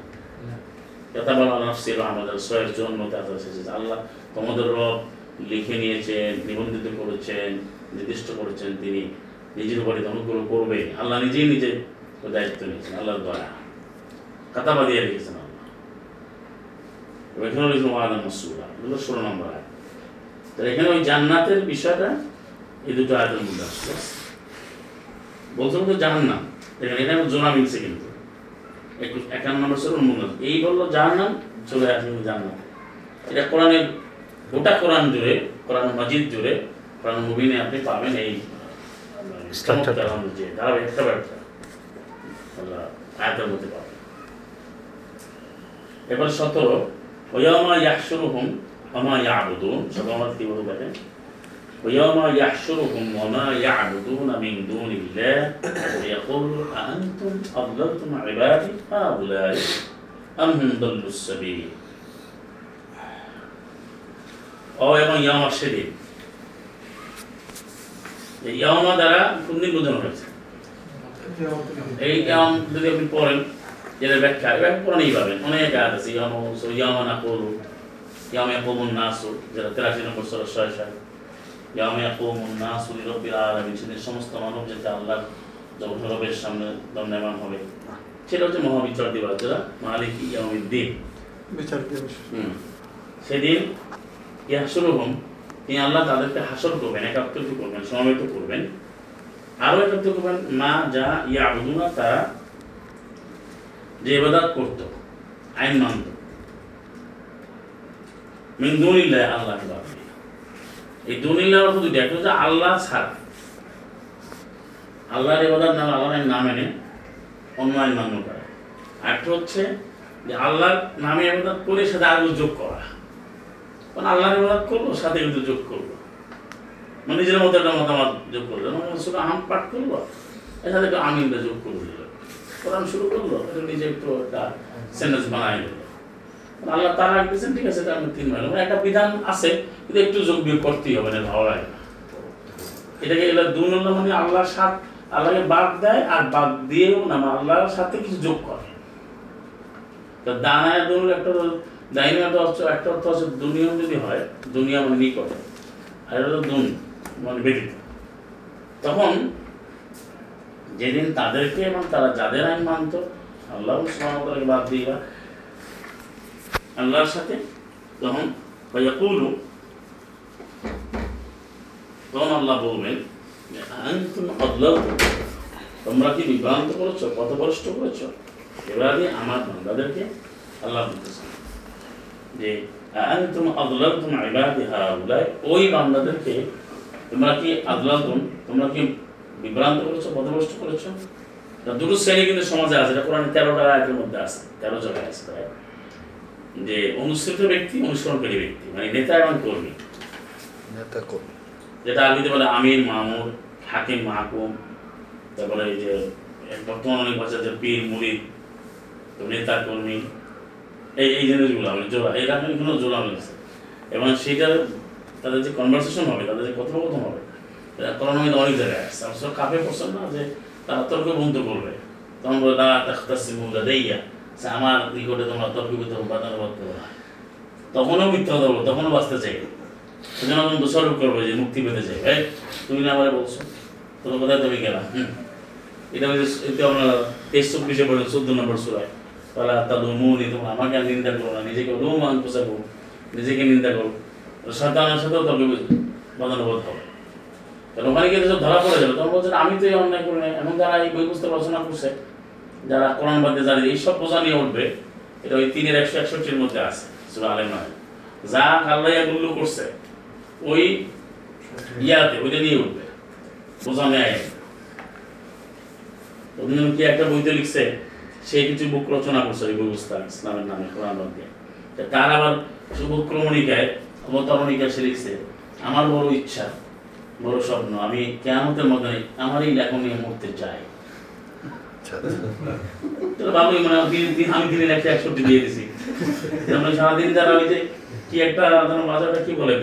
কথা বলা নাফসির আমাদের সয়ের জন্য তাদের এসেছে আল্লাহ তোমাদের রব লিখে নিয়েছেন নিবন্ধিত করেছেন নির্দিষ্ট করেছেন তিনি নিজের উপরে অনুগ্রহ করবে আল্লাহ নিজেই নিজে ওই দায়িত্ব নিয়েছেন আল্লাহর দয়া কাতাবা দিয়ে লিখেছেন আল্লাহ এবার এখানে লিখেছেন ওয়াদা মাসুরা এগুলো ষোলো নম্বর আয় তাহলে এখানে ওই জান্নাতের বিষয়টা এই দুটো আয়াতের মধ্যে আসছে। বলছিলাম তো জাহান্নাম। দেখেন এটা জোনা মিলছে কিন্তু। একুশ একান্ন নম্বর ছিল উন্মুন্নত এই বলল জাহান্নাম চলে আসে জান্নাত এটা কোরআনের গোটা কোরআন জুড়ে কোরআন মজিদ জুড়ে কোরআন মুবিনে আপনি পাবেন এই যে ধারাবাহিকতা ব্যবসা আয়াতের মধ্যে পাবেন। এবার সতেরো ওয়ামা ইয়াহশুরুহুম ওমা ইয়াবুদুন সব আমার কি বলতে দেখেন ويوم يحشرهم وما يعبدون من دون الله ويقول أأنتم أضللتم عبادي هؤلاء أم هم ضلوا السبيل ও এবং ইয়ামা সেদিন এই ইয়ামা দ্বারা কোন দিন বোঝানো হয়েছে এই ইয়াম যদি আপনি পড়েন যেটা ব্যাখ্যা এই ব্যাখ্যা পড়ানেই পাবেন অনেক আয়াত আছে ইয়ামা উসু ইয়ামা না করু ইয়ামা ইয়াকুমুন নাসু যেটা তেরাশি নম্বর সূরা ছয় ছয় ইয়ামা ইয়াকুমুন নাসু লিরাব্বিল আলামিন সেদিন সমস্ত মানব যেটা আল্লাহর যখন রবের সামনে দণ্ডায়মান হবে সেটা হচ্ছে মহাবিচার দিবস যেটা মালিক ইয়াউমিদ্দিন বিচার দিবস হুম। সেদিন ইয়াহসুরুহুম তিনি আল্লাহ তাদেরকে হাসর করবেন একাত্রিত করবেন সমাবেত করবেন আরও একত্রিত করবেন মা যা ইয়া আবুদুনা তারা যে ইবাদত করত আইন মানত মিন দুনিল্লাহ আল্লাহ এই দুনিল্লাহ অর্থ দুইটা, একটা হচ্ছে আল্লাহ ছাড়া। আল্লাহর ইবাদত নাম আল্লাহর আইন না মেনে অন্য আইন মান্য করে। আরেকটা হচ্ছে যে আল্লাহর নামে ইবাদত করে সাথে আরও যোগ করা। মানে আল্লাহর ইবাদত করব সাথে কিন্তু যোগ করব মানে নিজের মতো একটা মতামত যোগ করল। শুধু আম পাঠ করব এর সাথে একটু আমিনটা যোগ করে দিল কোরআন শুরু করল নিজে একটু একটা সেন্টেন্স বানাই আল্লাহ তারা দিয়েছেন ঠিক আছে আমি তিন মাইল মানে একটা বিধান আছে, কিন্তু একটু যোগ বিয়োগ করতেই হবে না। ভালো এটাকে এলা দুন আল্লাহ মানে আল্লাহর সাথ, আল্লাহকে বাদ দেয় আর বাদ দিয়েও না মানে আল্লাহর সাথে কিছু যোগ করে। তো দানায় দুন একটা দাইনি অর্থ, একটা অর্থ হচ্ছে দুনিয়ম যদি হয়, দুনিয়া মানে নিকটে, আর এটা হলো দুন মানে ব্যতীত। তখন যেদিন তাদেরকে এবং তারা যাদের আইন মানত, আল্লাহ সুবহানাহু বাদ দিয়ে আল্লাহর সাথে, তখন তখন আল্লাহ বলবেন তোমরা কি বিভ্রান্ত করেছ, পথভ্রষ্ট করেছ? এবারে আমার বান্দাদেরকে আল্লাহ বলতেছেন যে আনতুম হাউলাই। ওই বান্দাদেরকে তোমরা কি আদলালতুম তোমরা কি বিভ্রান্ত করেছ, পথভ্রষ্ট করেছ? দুটো শ্রেণি কিন্তু সমাজে আছে, এটা কোরআন তেরোটা আয়াতের মধ্যে আছে, তেরো জায়গায় আছে যে অনুসৃত ব্যক্তি অনুসরণকারী ব্যক্তি মানে নেতা এবং কর্মী। নেতা কর্মী। যেটা আরবিতে বলে আমির মামুর হাকিম মাহকুম তারপরে এই যে বর্তমান অনেক ভাষা যে পীর মুরিদ নেতা কর্মী এই এই জিনিসগুলো মানে জোড়া এরা এখানে জোড়া মিলছে এবং সেটা তাদের যে কনভারসেশন হবে তাদের যে কথোপকথন হবে কোরআন মধ্যে অনেক জায়গায় আসছে অবশ্য কাপে পড়ছেন না যে তারা তর্ক বন্ধ করবে। তখন বলে লা তাখতাসিমু লাদাইয়া। আমার নিকটে তোমরা তর্কিত উপাদান করতে না। তখনও মিথ্যা কথা বলব তখনও বাঁচতে চাই। সেজন্য আমি দোষারোপ করব যে মুক্তি পেতে চাই। এই, তুমি না আমারে বলছো। তোর কোথায় তুমি গেলা। এটা যে এটা আমরা তেইশ চব্বিশে পড়ে চোদ্দ নম্বর সুরায়। তাহলে তা লোমনি তোমরা আমাকে আর নিন্দা করো না, নিজেকে লোম আন পোষাবো নিজেকে নিন্দা করো। সাতানের সাথেও তর্ক বাদানুবোধ হবে। কারণ ওখানে গিয়ে সব ধরা পড়ে যাবে। তখন বলছেন আমি তো এই অন্যায় করি না এমন যারা এই বই পুস্তক রচনা করছে যারা কোরআন বাদে যারা এইসব বোঝা নিয়ে উঠবে, এটা ওই তিনের একশো একষট্টির মধ্যে আছে, সুরা আলেম যা আল্লাহ করছে, ওই ইয়াতে, ওইটা নিয়ে উঠবে। বোঝা নেয়। কি একটা বইতে লিখছে, সে কিছু বুক রচনা করছে, ওই ব্যবস্থা ইসলামের নামে, কোরআন বাদ তার আবার শুভক্রমণিকায়, অবতরণিকায় সে লিখছে, আমার বড় ইচ্ছা, বড় স্বপ্ন, আমি কেমতের মধ্যে আমার এই লেখন নিয়ে মরতে চাই। আচ্ছা। মানে আমি দিনের একটা একষট্টি দিয়ে দিছি। আমরা সারাদিন যারা ওই যে কি একটা যেন বাজারটা কি বলে?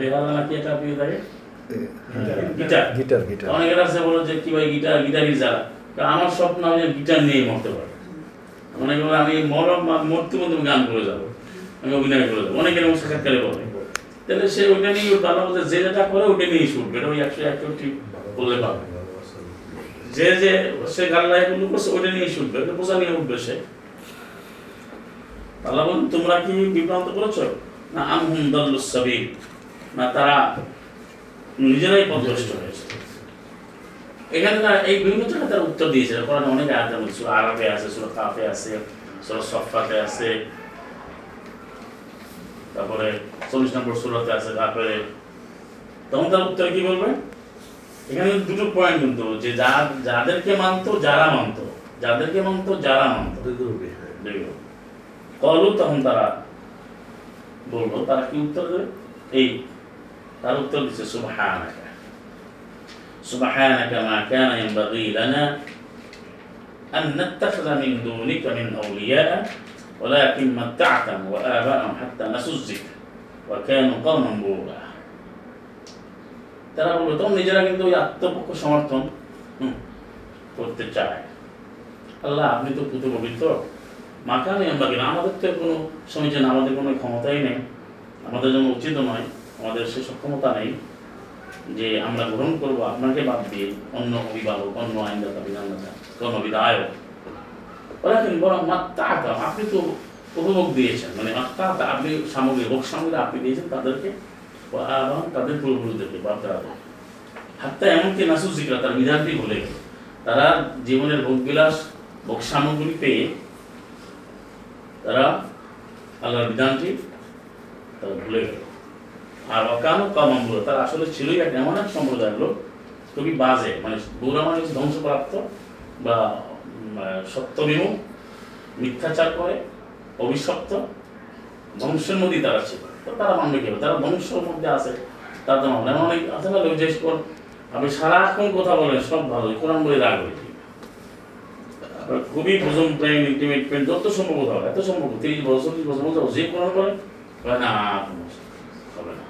বেহালা না কি একটা পেয়ে থাকে? গিটার। Guitar guitar. অনেকের আছে বলো যে কি ভাই গিটার গিটারই যারা। আমার স্বপ্ন আমি গিটার নিয়ে মরতে পারি অনেকে বলে আমি মর মরতে মধ্যে গান করে যাব আমি অভিনয় করে যাব। অনেকের এরকম সাক্ষাৎকারে বলে। তাহলে সে ওইটা নিয়ে যে যেটা করে ওইটা নিয়েই শুটবে। এটা ওই একশো একষট্টি বললে পাবে যে যে সে গান লাইগুলো করছে, ওইটা নিয়ে শুটবে এটা বোঝা নিয়ে উঠবে সে। আল্লাহ বলেন, তোমরা কি বিভ্রান্ত করেছ? না, আম হুম সাবিল না, তারা নিজেরাই পথভ্রষ্ট হয়েছে। এখানে না এই বিভিন্ন জায়গায় তারা উত্তর দিয়েছে। কোরআনে অনেক আয়াতের মধ্যে সুরা আরবে আছে, সুরা কাফে আছে, সুরা সফাতে আছে। তারপরে চল্লিশ নম্বর সুরাতে আছে, তারপরে তখন তার উত্তরে কি বলবে? এখানে দুটো পয়েন্ট কিন্তু যে যা যাদেরকে মানতো যারা মানতো যাদেরকে মানতো যারা মানতো দুই গ্রুপে হ্যাঁ। দেখো কলু তখন তারা বলবো তারা কি উত্তর দেবে এই তার উত্তর দিচ্ছে সুবহানাকা সুবহানাকা মা কানা ينبغي لنا أن نتخذ من دونك من أولياء ولكن متعتهم وآباءهم حتى نسوا الذكر وكانوا قوما بورا তারা তখন নিজেরা কিন্তু ওই আত্মপক্ষ সমর্থন করতে চায়। আল্লাহ, আপনি তো পুত্র পবিত্র। মাকানে আমরা কিনা আমাদের তো কোনো সমীচীন আমাদের কোনো ক্ষমতাই নেই। আমাদের জন্য উচিত নয়। আমাদের সে সক্ষমতা নেই যে আমরা গ্রহণ করব আপনাকে বাদ দিয়ে অন্য অভিভাবক, অন্য আইনদাতা, বিধানদাতা কোনো বিধায়ক ওরা বরং মাত্তা আপনি তো উপভোগ দিয়েছেন। মানে মাত্তা আপনি সামগ্রী ভোগ সামগ্রী আপনি দিয়েছেন তাদেরকে এবং তাদের পূর্বপুরুষদেরকে, বাপদাদাদের। হাত্তা এমনকি নাসুস জিকরা, তার বিধানটি ভুলে গেল। তারা জীবনের ভোগবিলাস, ভোগ সামগ্রী পেয়ে তারা আল্লাহর বিধানটি তারা ভুলে গেল। আর অকানো কামাম্বুরা তারা আসলে ছিলই এক এমন এক সম্প্রদায়ের লোক, খুবই বাজে মানে বুড়া মানে হচ্ছে ধ্বংসপ্রাপ্ত বা সত্যবিমুখ, মিথ্যাচার করে, অভিশপ্ত, ধ্বংসের মধ্যেই তারা ছিল। তারা মানবে কি? তারা ধ্বংসের মধ্যে আছে, তার তো মানবে। এমন অনেক আছে না লোক যে সকল আপনি সারাক্ষণ কথা বলেন সব ভালো কোরআন বলে রাগ হয়েছে খুবই ভোজন প্রেম ইন্টিমেট প্রেম, যত সম্ভব কথা বলে, এত সম্ভব। তিরিশ বছর, চল্লিশ বছর বলতে যে কোরআন বলে না হবে না।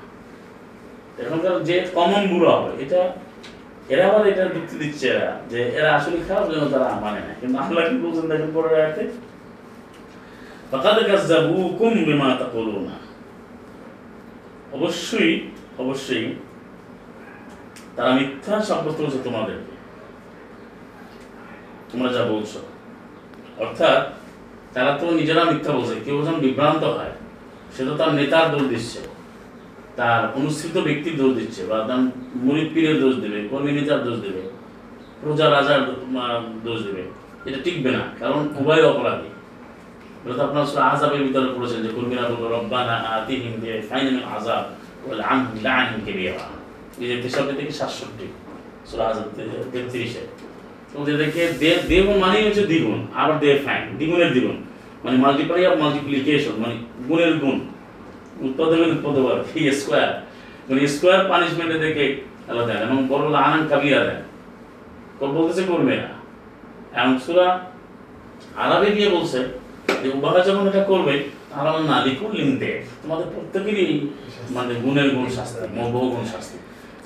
এখনকার যে কমন বুড়ো হবে, এটা এরা আবার এটা যুক্তি দিচ্ছে এরা, যে এরা আসলে খারাপ, যেন তারা মানে না। কিন্তু আল্লাহ কি বলছেন দেখেন পরের আয়াতে? ফাকাদ কাযযাবুকুম বিমা তাকুলুনা। অবশ্যই অবশ্যই তারা মিথ্যা সাব্যস্ত করেছে তোমাদেরকে তোমরা যা বলছো। অর্থাৎ তারা তো নিজেরা মিথ্যা বলছে, কেউ যখন বিভ্রান্ত হয়, সে তো তার নেতার দোষ দিচ্ছে, তার অনুসৃত ব্যক্তির দোষ দিচ্ছে, বা তার মুরিদ পীরের দোষ দেবে, কর্মী নেতার দোষ দেবে, প্রজা রাজার দোষ দেবে। এটা টিকবে না, কারণ উভয় অপরাধী। সুরা আযাবের ভিতরে পড়েছেন যে কর্মীরা বলব রব্বানা আতিহিম বি ফাইনাল আযাব ওয়াল আনহুম লাআনান কাবীরা। এই যে তেষট্টি থেকে সাতষট্টি, সুরা আযাব তেত্রিশে। ওদেরকে দেব দেব মানে হচ্ছে দ্বিগুণ, আবার দেব ফাইন, দ্বিগুণের দ্বিগুণ। মানে মাল্টিপ্লাই অফ মাল্টিপ্লিকেশন মানে গুণের গুণ। উৎপাদনের উৎপাদক কি স্কোয়ার। মানে স্কোয়ার পানিশমেন্টে দেখে আল্লাহ দেন, এবং বড় হলো আনান কাবিরা দেন। বলতেছে করবে না এমন সুরা আরবে গিয়ে বলছে যে উভয় যখন এটা করবে তাহলে না লিখুন লিখতে তোমাদের প্রত্যেকেরই মানে গুণের গুণ শাস্তি বহু গুণ শাস্তি।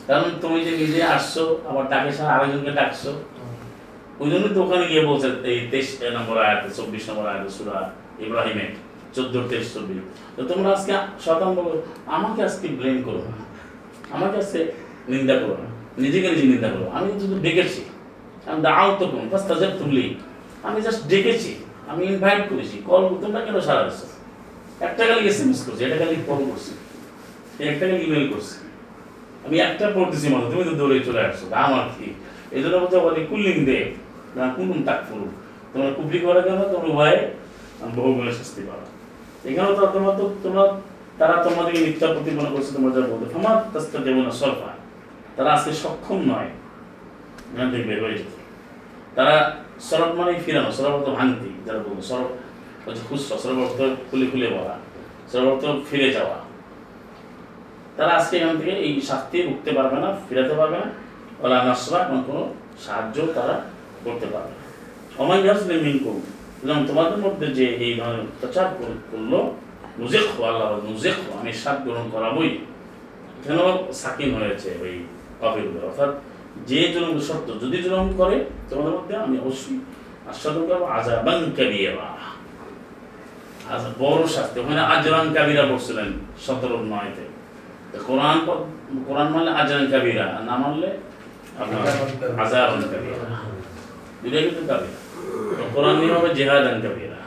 কারণ তুমি যে নিজে আসছো, আবার ডাকে সারা আরেকজনকে ডাকছো, ওই জন্য তো ওখানে গিয়ে বলছে, এই তেইশ নম্বর আয়াত, চব্বিশ নম্বর আয়াত, সুরা ইব্রাহিমে চোদ্দ তেইশ, চব্বিশ। তো তোমরা আজকে শতান বলো, আমাকে আজকে ব্লেম করো না। আমাকে আজকে নিন্দা করো না। নিজেকে নিজে নিন্দা করো আমি শুধু ডেকেছি। আমি দাও তো কোন ফার্স্ট তুমলি আমি জাস্ট ডেকেছি। আমি ইনভাইট করেছি কল তোমরা কেন সারা দিচ্ছ একটা খালি এস এম এস করছি, একটা খালি কল করছি, একটা খালি ইমেল করছি। আমি একটা পড়তেছি মাত্র, তুমি তো দৌড়ে চলে আসছো আমার কি? এই জন্য বলতে বলি কুলিং দে, না কুলুম তাক ফুরু তোমরা কুবলি করা কেন তোমরা ভয়ে বহু গুণে শাস্তি পাবে। এখানেও তো তোমরা তো, তোমরা, তারা তোমাদেরকে মিথ্যা প্রতিপন্ন করছে, তোমরা যা বলতে তোমার তাস্তা দেবো না সরফা। তারা আজকে সক্ষম নয়। বের হয়ে তারা সরব মানে ফিরানো, সরব অর্থ ভাঙতি, যারা বলব, সরব হচ্ছে খুচরা, সরব অর্থ খুলে খুলে বলা, সরব অর্থ ফিরে যাওয়া। তারা আজকে এখান থেকে এই শাস্তি উঠতে পারবে না, ফিরাতে পারবে না, ওলা নাসরা এবং কোনো সাহায্য তারা করতে পারবে না। অমাই হাসলে মিনকুম এবং তোমাদের মধ্যে যে এই ধরনের অত্যাচার কর- করল নুজেক আল্লাহ নুজেক আমি সাত গ্রহণ করাবই। কেন সাকিন হয়েছে ওই উপরে অর্থাৎ যে জুলুম সত্য, যদি জুলুম করে, তোমাদের মধ্যে আমি অবশ্যই আস্বাদন করব আজাবান কাবিরা। আজ বড় শাস্তি। ওখানে আজরান কাবিরা বলছিলেন সতেরো নয়তে। কোরআন কোরআন মানলে আজরান কাবিরা না মানলে আপনার আজাবান কাবিরা। দুটাই কিন্তু কাবিরা। কোরআন নিয়ে হবে জেহাদান কাবিরা।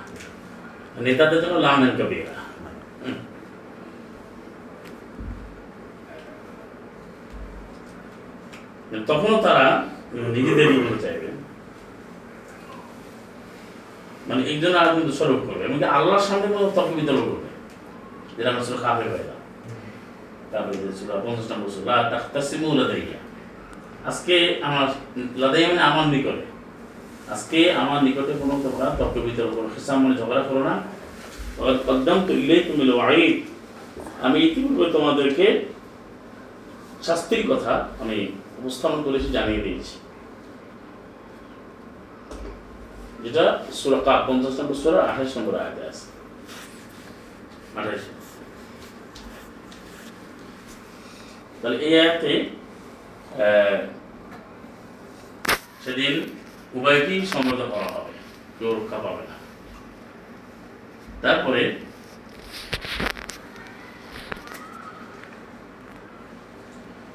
নেতাদের জন্য লানান কাবিরা হুম। তখনও তারা নিজেদেরই ইমান চাইবে। মানে একজন আরেকজন দোষারোপ করবে। এমনকি আল্লাহর সামনে কোনো তর্ক বিতর্ক করবে যেটা আমরা ছিল কাফের তারপরে ছিল পঞ্চাশ নম্বর ছিল লাদাইয়া। আজকে আমার, লাদাইয়া মানে আমার নিকটে। আজকে আমার নিকটে কোনো তোমরা তর্ক বিতর্ক করো মানে ঝগড়া করো না। কদ্দাম ইলেই তুমি ওয়াইদ আমি ইতিপূর্বে তোমাদেরকে শাস্তির কথা আমি উপস্থাপন করেছি, জানিয়ে দিয়েছি। যেটা সুরা কা পঞ্চাশ নম্বর সুরা, আঠাশ নম্বর আয়াতে আছে। আঠাশ। তাহলে এই আয়াতে সেদিন উভয়কেই সম্মত করা হবে, কেউ রক্ষা পাবে না। তারপরে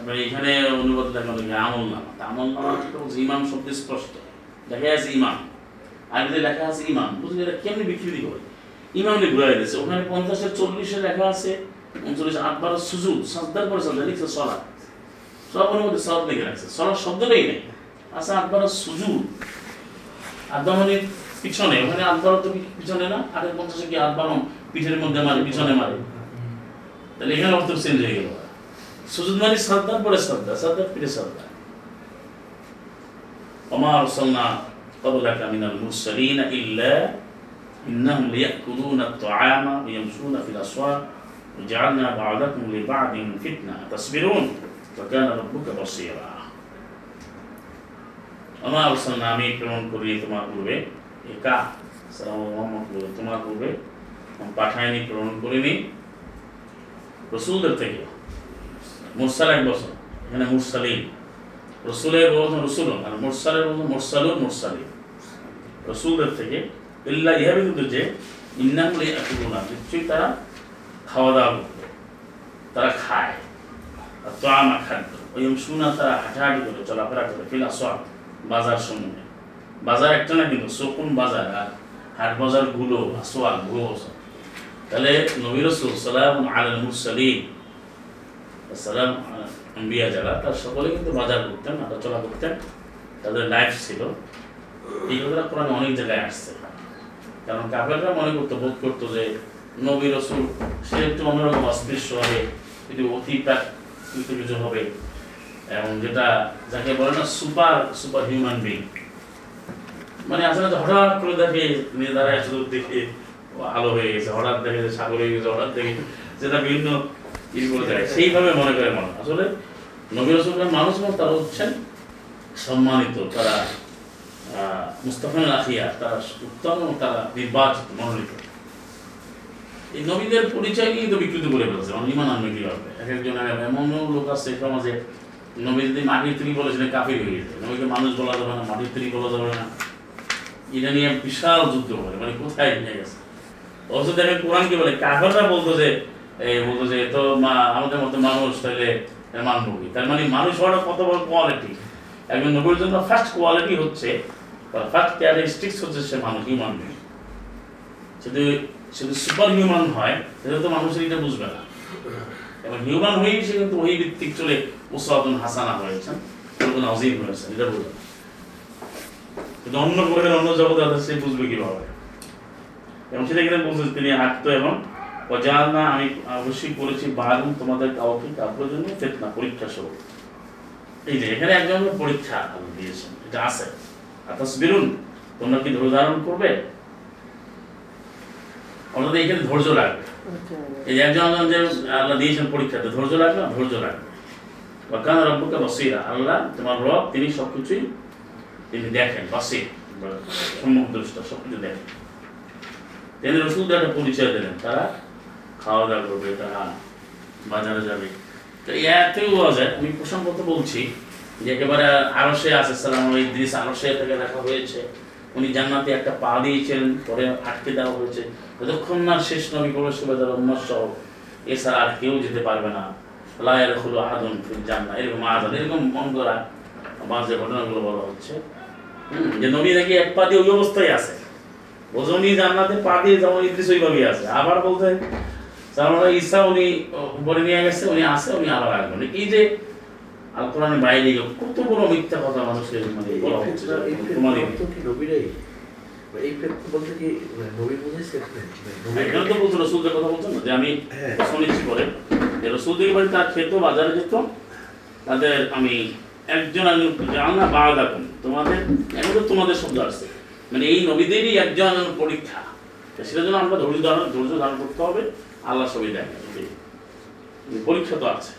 তারপরে এখানে অনুবাদ দেখা দেখে আমল নামা। আমল নামা ঠিক ইমাম শব্দ স্পষ্ট। দেখা আছে ইমাম আর যদি লেখা আছে ইমাম বুঝলি এটা কেমনি বিকৃতি করে ইমাম ঘুরাই দিয়েছে। ওখানে পঞ্চাশে চল্লিশে লেখা আছে, উনচল্লিশ, আটবার সুজুদ সাজদার পরে সাজদা, লিখছে সলা সব মধ্যে সব লিখে রাখছে। সলার শব্দটাই নেই। আচ্ছা আটবার সুজুদ। আদমানির পিছনে। ওখানে আটবার তো পিছনে না? আরে পঞ্চাশে কি আটবার পিঠের মধ্যে মারে, পিছনে মারে? তাহলে এখানে অর্থ চেঞ্জ হয়ে গেল। সুজুদ মানে শ্রদ্ধা পরে শ্রদ্ধা শ্রদ্ধা পিঠে শ্রদ্ধা وما أرسلنا قبلك من المرسلين إلا إنهم ليأكلون الطعام ويمشون في الأسواق وجعلنا بعضكم لبعض فتنة تصبرون وكان ربك بصيرا وما أرسلنا আমি প্রেরণ করি তোমার পূর্বে একা সালাম মোহাম্মদ বলে তোমার পূর্বে আমি পাঠাইনি প্রেরণ করিনি রসুলদের থেকে মুরসাল এক বছর এখানে মুরসালিন। রসুলের বলছেন রসুল আর মুরসালের বলছেন মুরসালুন মুরসালিন। রসুলদের থেকে ইল্লা ইহাবে কিন্তু যে ইন্নামলে না নিশ্চয়ই তারা খাওয়া দাওয়া করতো তারা খায়। আর তো আমার খাদ্য ওই শুনা তারা হাঁটাহাঁটি করে, চলাফেরা করে, ফিলা সব বাজার সমূহে। বাজার একটা না কিন্তু শকুন বাজার, আর হাট বাজারগুলো আসোয়ালগুলো তাহলে নবী রসুল সালাম আল সালাম আম্বিয়া যারা, তার সকলে কিন্তু বাজার করতেন হাঁটা চলা করতেন। তাদের লাইফ ছিল। এই কথাটা কোরআনে অনেক জায়গায় আসছে। কারণ কাফেররা মনে করতো, বোধ করতো যে নবী রসুল, সে একটু অন্যরকম অস্পৃশ্য হবে, একটু অতি কিছু হবে। এবং যেটা যাকে বলে না সুপার সুপার হিউম্যান বিং মানে আসলে হঠাৎ করে দেখে নিয়ে দাঁড়ায় দেখে, আলো হয়ে গেছে, হঠাৎ দেখে যে সাগর হয়ে গেছে, হঠাৎ দেখে যেটা বিভিন্ন সেইভাবে মনে করে মানুষ আসলে নবী রসুলের মানুষ এবং তারা হচ্ছেন সম্মানিত তারা আহ, মুস্তাফা আখিয়া তারা উত্তম তারা নির্বাচিত মনোনীত। এই নবীদের পরিচয় নিয়ে তো বিকৃত করে ফেলছে মানে ইমান আনবে কীভাবে? এক একজন এমন লোক আছে সমাজে নবী যদি মাটির তৈরি বলেছিলেন কাফির হয়ে গেছে। নবীকে মানুষ বলা যাবে না মাটির তৈরি বলা যাবে না। এটা নিয়ে বিশাল যুদ্ধ করে মানে কোথায় নিয়ে গেছে? অবশ্য দেখেন কোরআন কি বলে কাফেররা বলতো যে এই বলতো যে, তো মা, আমাদের মতো মানুষ তাহলে মানবো তার মানে মানুষ হওয়াটা কত বড় কোয়ালিটি একজন নবীর জন্য ফার্স্ট কোয়ালিটি হচ্ছে ফার্স্ট ক্যারেক্টারিস্টিক্স হচ্ছে সে মানুষ হিউম্যান বিং যদি যদি সুপার হিউম্যান হয়, তাহলে তো মানুষের এটা বুঝবে না। এবং হিউম্যান হয়েই সে কিন্তু ওই ভিত্তিক চলে উসাদুন হাসানা হয়েছেন রবুল আজিম হয়েছেন, এটা বুঝবে কিন্তু অন্য গ্রহের অন্য জগতে সে বুঝবে কীভাবে? এবং সেটা এখানে বলছেন তিনি হাঁটতো এবং অজানা আমি অবশ্যই করেছি বারুন তোমাদের কাউকে কাউকে জন্য ফেতনা, পরীক্ষা স্বরূপ এই যে, এখানে একজন পরীক্ষা আল্লাহ দিয়েছেন, এটা আছে। আতাস বেরুন তোমরা কি ধৈর্য ধারণ করবে? অন্তত এখানে ধৈর্য লাগবে। এই যে একজন যে আল্লাহ দিয়েছেন পরীক্ষাতে ধৈর্য লাগবে না ধৈর্য লাগবে? ওয়াকান রব্বুকা বসিরা, আল্লাহ তোমার রব, তিনি সবকিছুই তিনি দেখেন, বাসির, সম্মুখ দৃষ্টা, সবকিছু দেখেন। তিনি রসুলদের একটা পরিচয় দিলেন, তারা খাওয়া দাওয়া করবে তারা বাজারে যাবে। তো এতেও বলা যায় আমি প্রসঙ্গত বলছি যে একেবারে আরসে আছে, সালাম ইদ্রিস আরসে থেকে দেখা হয়েছে। উনি জান্নাতে একটা পা দিয়েছেন, পরে আটকে দেওয়া হয়েছে। যতক্ষণ না শেষ নবী প্রবেশ করবে, তার উম্মত সহ এছাড়া আর কেউ যেতে পারবে না। লায়ের হলো আদম ফিল জান্নাত এরকম আজাদ এরকম মন করা বাজে ঘটনাগুলো বলা হচ্ছে। যে নবী নাকি এক পা দিয়ে ওই অবস্থায় আছে। ওজনই জান্নাতে পা দিয়ে যেমন ইদ্রিস ওইভাবেই আছে। আবার বলতে সালাম ঈসা উনি উপরে নিয়ে গেছে উনি আসে উনি আবার আসবেন। এই যে আল কোরআনের বাইরে কত বড় মিথ্যা কথা মানুষের মানে বলা হচ্ছে এই বা বলতে কি নবী এখানে তো বলছো রসুলদের কথা বলছেন না? যে আমি হ্যাঁ। শুনেছি যে দিকে বাড়ি তার খেত বাজারে যেত। তাদের আমি একজন একজন জানা বাদ এখন তোমাদের এখন তো তোমাদের শব্দ আসছে। মানে এই নবীদেরই একজন পরীক্ষা। সেটার জন্য আমরা ধৈর্য ধারণ ধৈর্য ধারণ করতে হবে। আল্লাহ সবই দেখে পরীক্ষা তো আছে।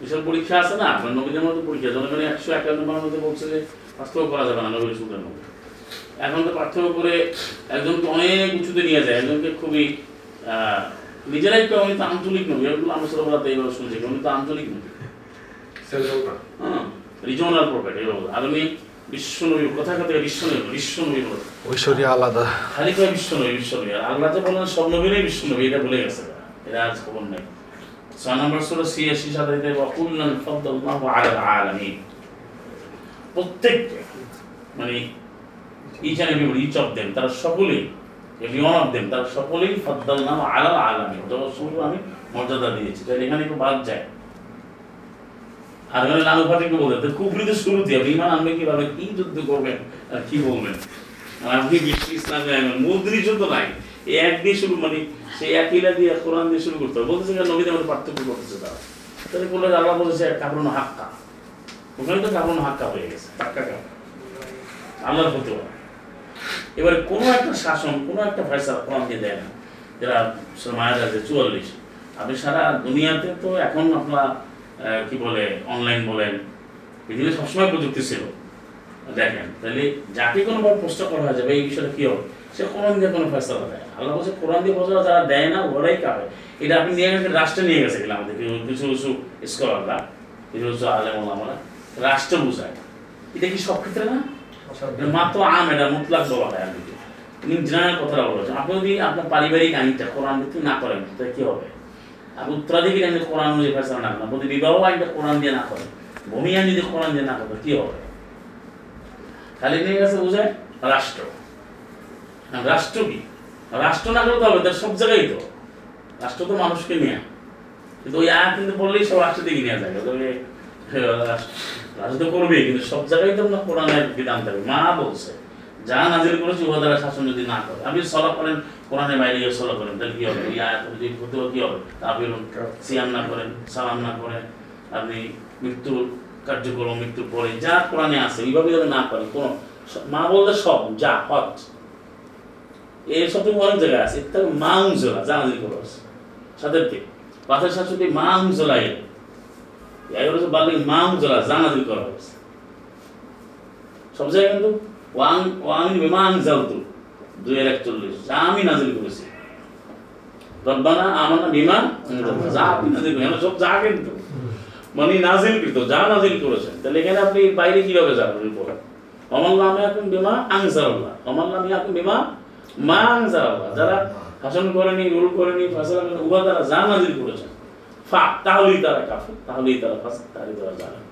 বিশাল পরীক্ষা আছে না? আপনার নবীদের মধ্যে পরীক্ষা। জনগণ একশো একান্ন নম্বরের মধ্যে বলছে যে পার্থক্য করা যাবে না নবীর মধ্যে এখন তো পার্থক্য করে একজনকে অনেক উঁচুতে নিয়ে যায়। একজনকে খুবই আহ, নিজেরাই কেউ উনি তো আঞ্চলিক নবী। এগুলো আমি বলাতে এইভাবে শুনছি উনি তো আঞ্চলিক নবী। হ্যাঁ রিজনাল প্রফেট এইভাবে আর উনি বিশ্ব নবী কথা কথা বিশ্ব নবী বিশ্ব নবী বলে। ঐশ্বরিয়া আলাদা। খালি করে বিশ্ব নবী বিশ্ব নবী আর আল্লাহ তো বলেন সব নবীরাই বিশ্ব নবী এটা ভুলে গেছে এরা আজ খবর নাই। ছয় নম্বর সুরা ছিয়াশি সাথে ওয়াকুল্লান ফাদ্দাল্লাহু আলাল আলামিন। প্রত্যেককে মানে each and everybody each of them তারা সকলেই এভরি ওয়ান অফ দেম তারা সকলেই ফাদ্দাল্লাহু আলাল আলামিন। জগৎসমূহ আমি মর্যাদা দিয়েছি। তাহলে এখানে একটু বাদ যায়। আর এখানে লালু ফাটিকে বলতে তো কুবরিতে শুরু দিয়ে আপনি ইমান আনবে কীভাবে? কি যুদ্ধ করবেন? আর কি বলবেন? আর আপনি বিশ্ব ইসলামে আনবেন মুদ্রি যুদ্ধ নাই। এই এক দিয়ে শুরু মানে সেই একইলা দিয়ে কোরআন দিয়ে শুরু করতে হবে। বলতেছে নবীদের মধ্যে পার্থক্য করতেছে তারা। তাহলে বললে আল্লাহ বলেছে কাপড় হাক্কা। ওখানে তো কারণ হাক্কা হয়ে গেছে। পাক্কা কারণ আল্লাহর হতে এবারে কোনো একটা শাসন, কোনো একটা ফয়সালা কোরআনকে দেয় না। যারা মায়ের আছে চুয়াল্লিশ। আপনি সারা দুনিয়াতে তো এখন আপনার কি বলে অনলাইন বলেন পৃথিবীতে সবসময় প্রযুক্তি ছিল। দেখেন তাহলে যাকে কোনো ভাবে প্রশ্ন করা হয়ে যাবে এই বিষয়টা কি হবে? সে কোরআন দিয়ে কোনো ফেসলা দেয় আল্লাহ বলছে কোরআন দিয়ে ফসলা যারা দেয় না ওরাই কাবে এটা আপনি নিয়ে গেছেন রাষ্ট্রে নিয়ে গেছে গেলে আমাদের। কিছু কিছু স্কলাররা কিছু কিছু আলেম রাষ্ট্র বুঝায়। এটা কি সব ক্ষেত্রে না? মাত্র আম এটা মুতলাক বলা হয় আমি তিনি জেনারেল কথাটা বলেছেন। আপনি যদি আপনার পারিবারিক আইনটা কোরআন ভিত্তিক না করেন তাহলে কি হবে? আপনি উত্তরাধিকারী আইনে কোরআন অনুযায়ী ফেসলা না আপনি যদি বিবাহ আইনটা কোরআন দিয়ে না করেন ভূমি আইন যদি কোরআন দিয়ে না করেন কি হবে? খালি নিয়ে গেছে বোঝায় রাষ্ট্র। রাষ্ট্র কি? রাষ্ট্র না করতে হবে তার সব জায়গায় তো। রাষ্ট্র তো মানুষকে নিয়ে। কিন্তু ওই আয়াত কিন্তু বললেই সব রাষ্ট্র দিকে নিয়ে যাবে তবে রাষ্ট্র তো করবেই, কিন্তু সব জায়গায় তো আপনার কোরআনের বিধান থাকবে। মা বলছে যা নাজিল করেছে উহা দ্বারা শাসন যদি না করে। আপনি সলা করেন কোরআনের বাইরে গিয়ে সলা করেন, তাহলে কি হবে? আয়াত যদি হতে কি হবে? আপনি সিয়াম না করেন, সালাম না করেন, আপনি মৃত্যুর কার্যক্রম, মৃত্যু পরে যা কোরআনে আছে ওইভাবে যদি না করেন, কোনো মা বলতে সব, যা, হজ। এই সব তো অনেক জায়গায় আছে। তবে মা উঞ্জলা জানাজি করে আছে সাথে পাথর শাশুড়ি মা উঞ্জলা এর। এই হচ্ছে বাল্লি মা উঞ্জলা জানাজি করা হয়েছে। সব জায়গায় কিন্তু ওয়াং দুই আমানা আপনি কিন্তু। মানে নাজিল যা তাহলে এখানে আপনি বাইরে কীভাবে এখন এখন বিমা যারা শাসন করেনি, রুল করেনি করেনি উভয় তারা যা নাজিল করেছেন ফা তাহলেই তারা কাফের, তাহলেই তারা ফাস তাহলেই তারা জানে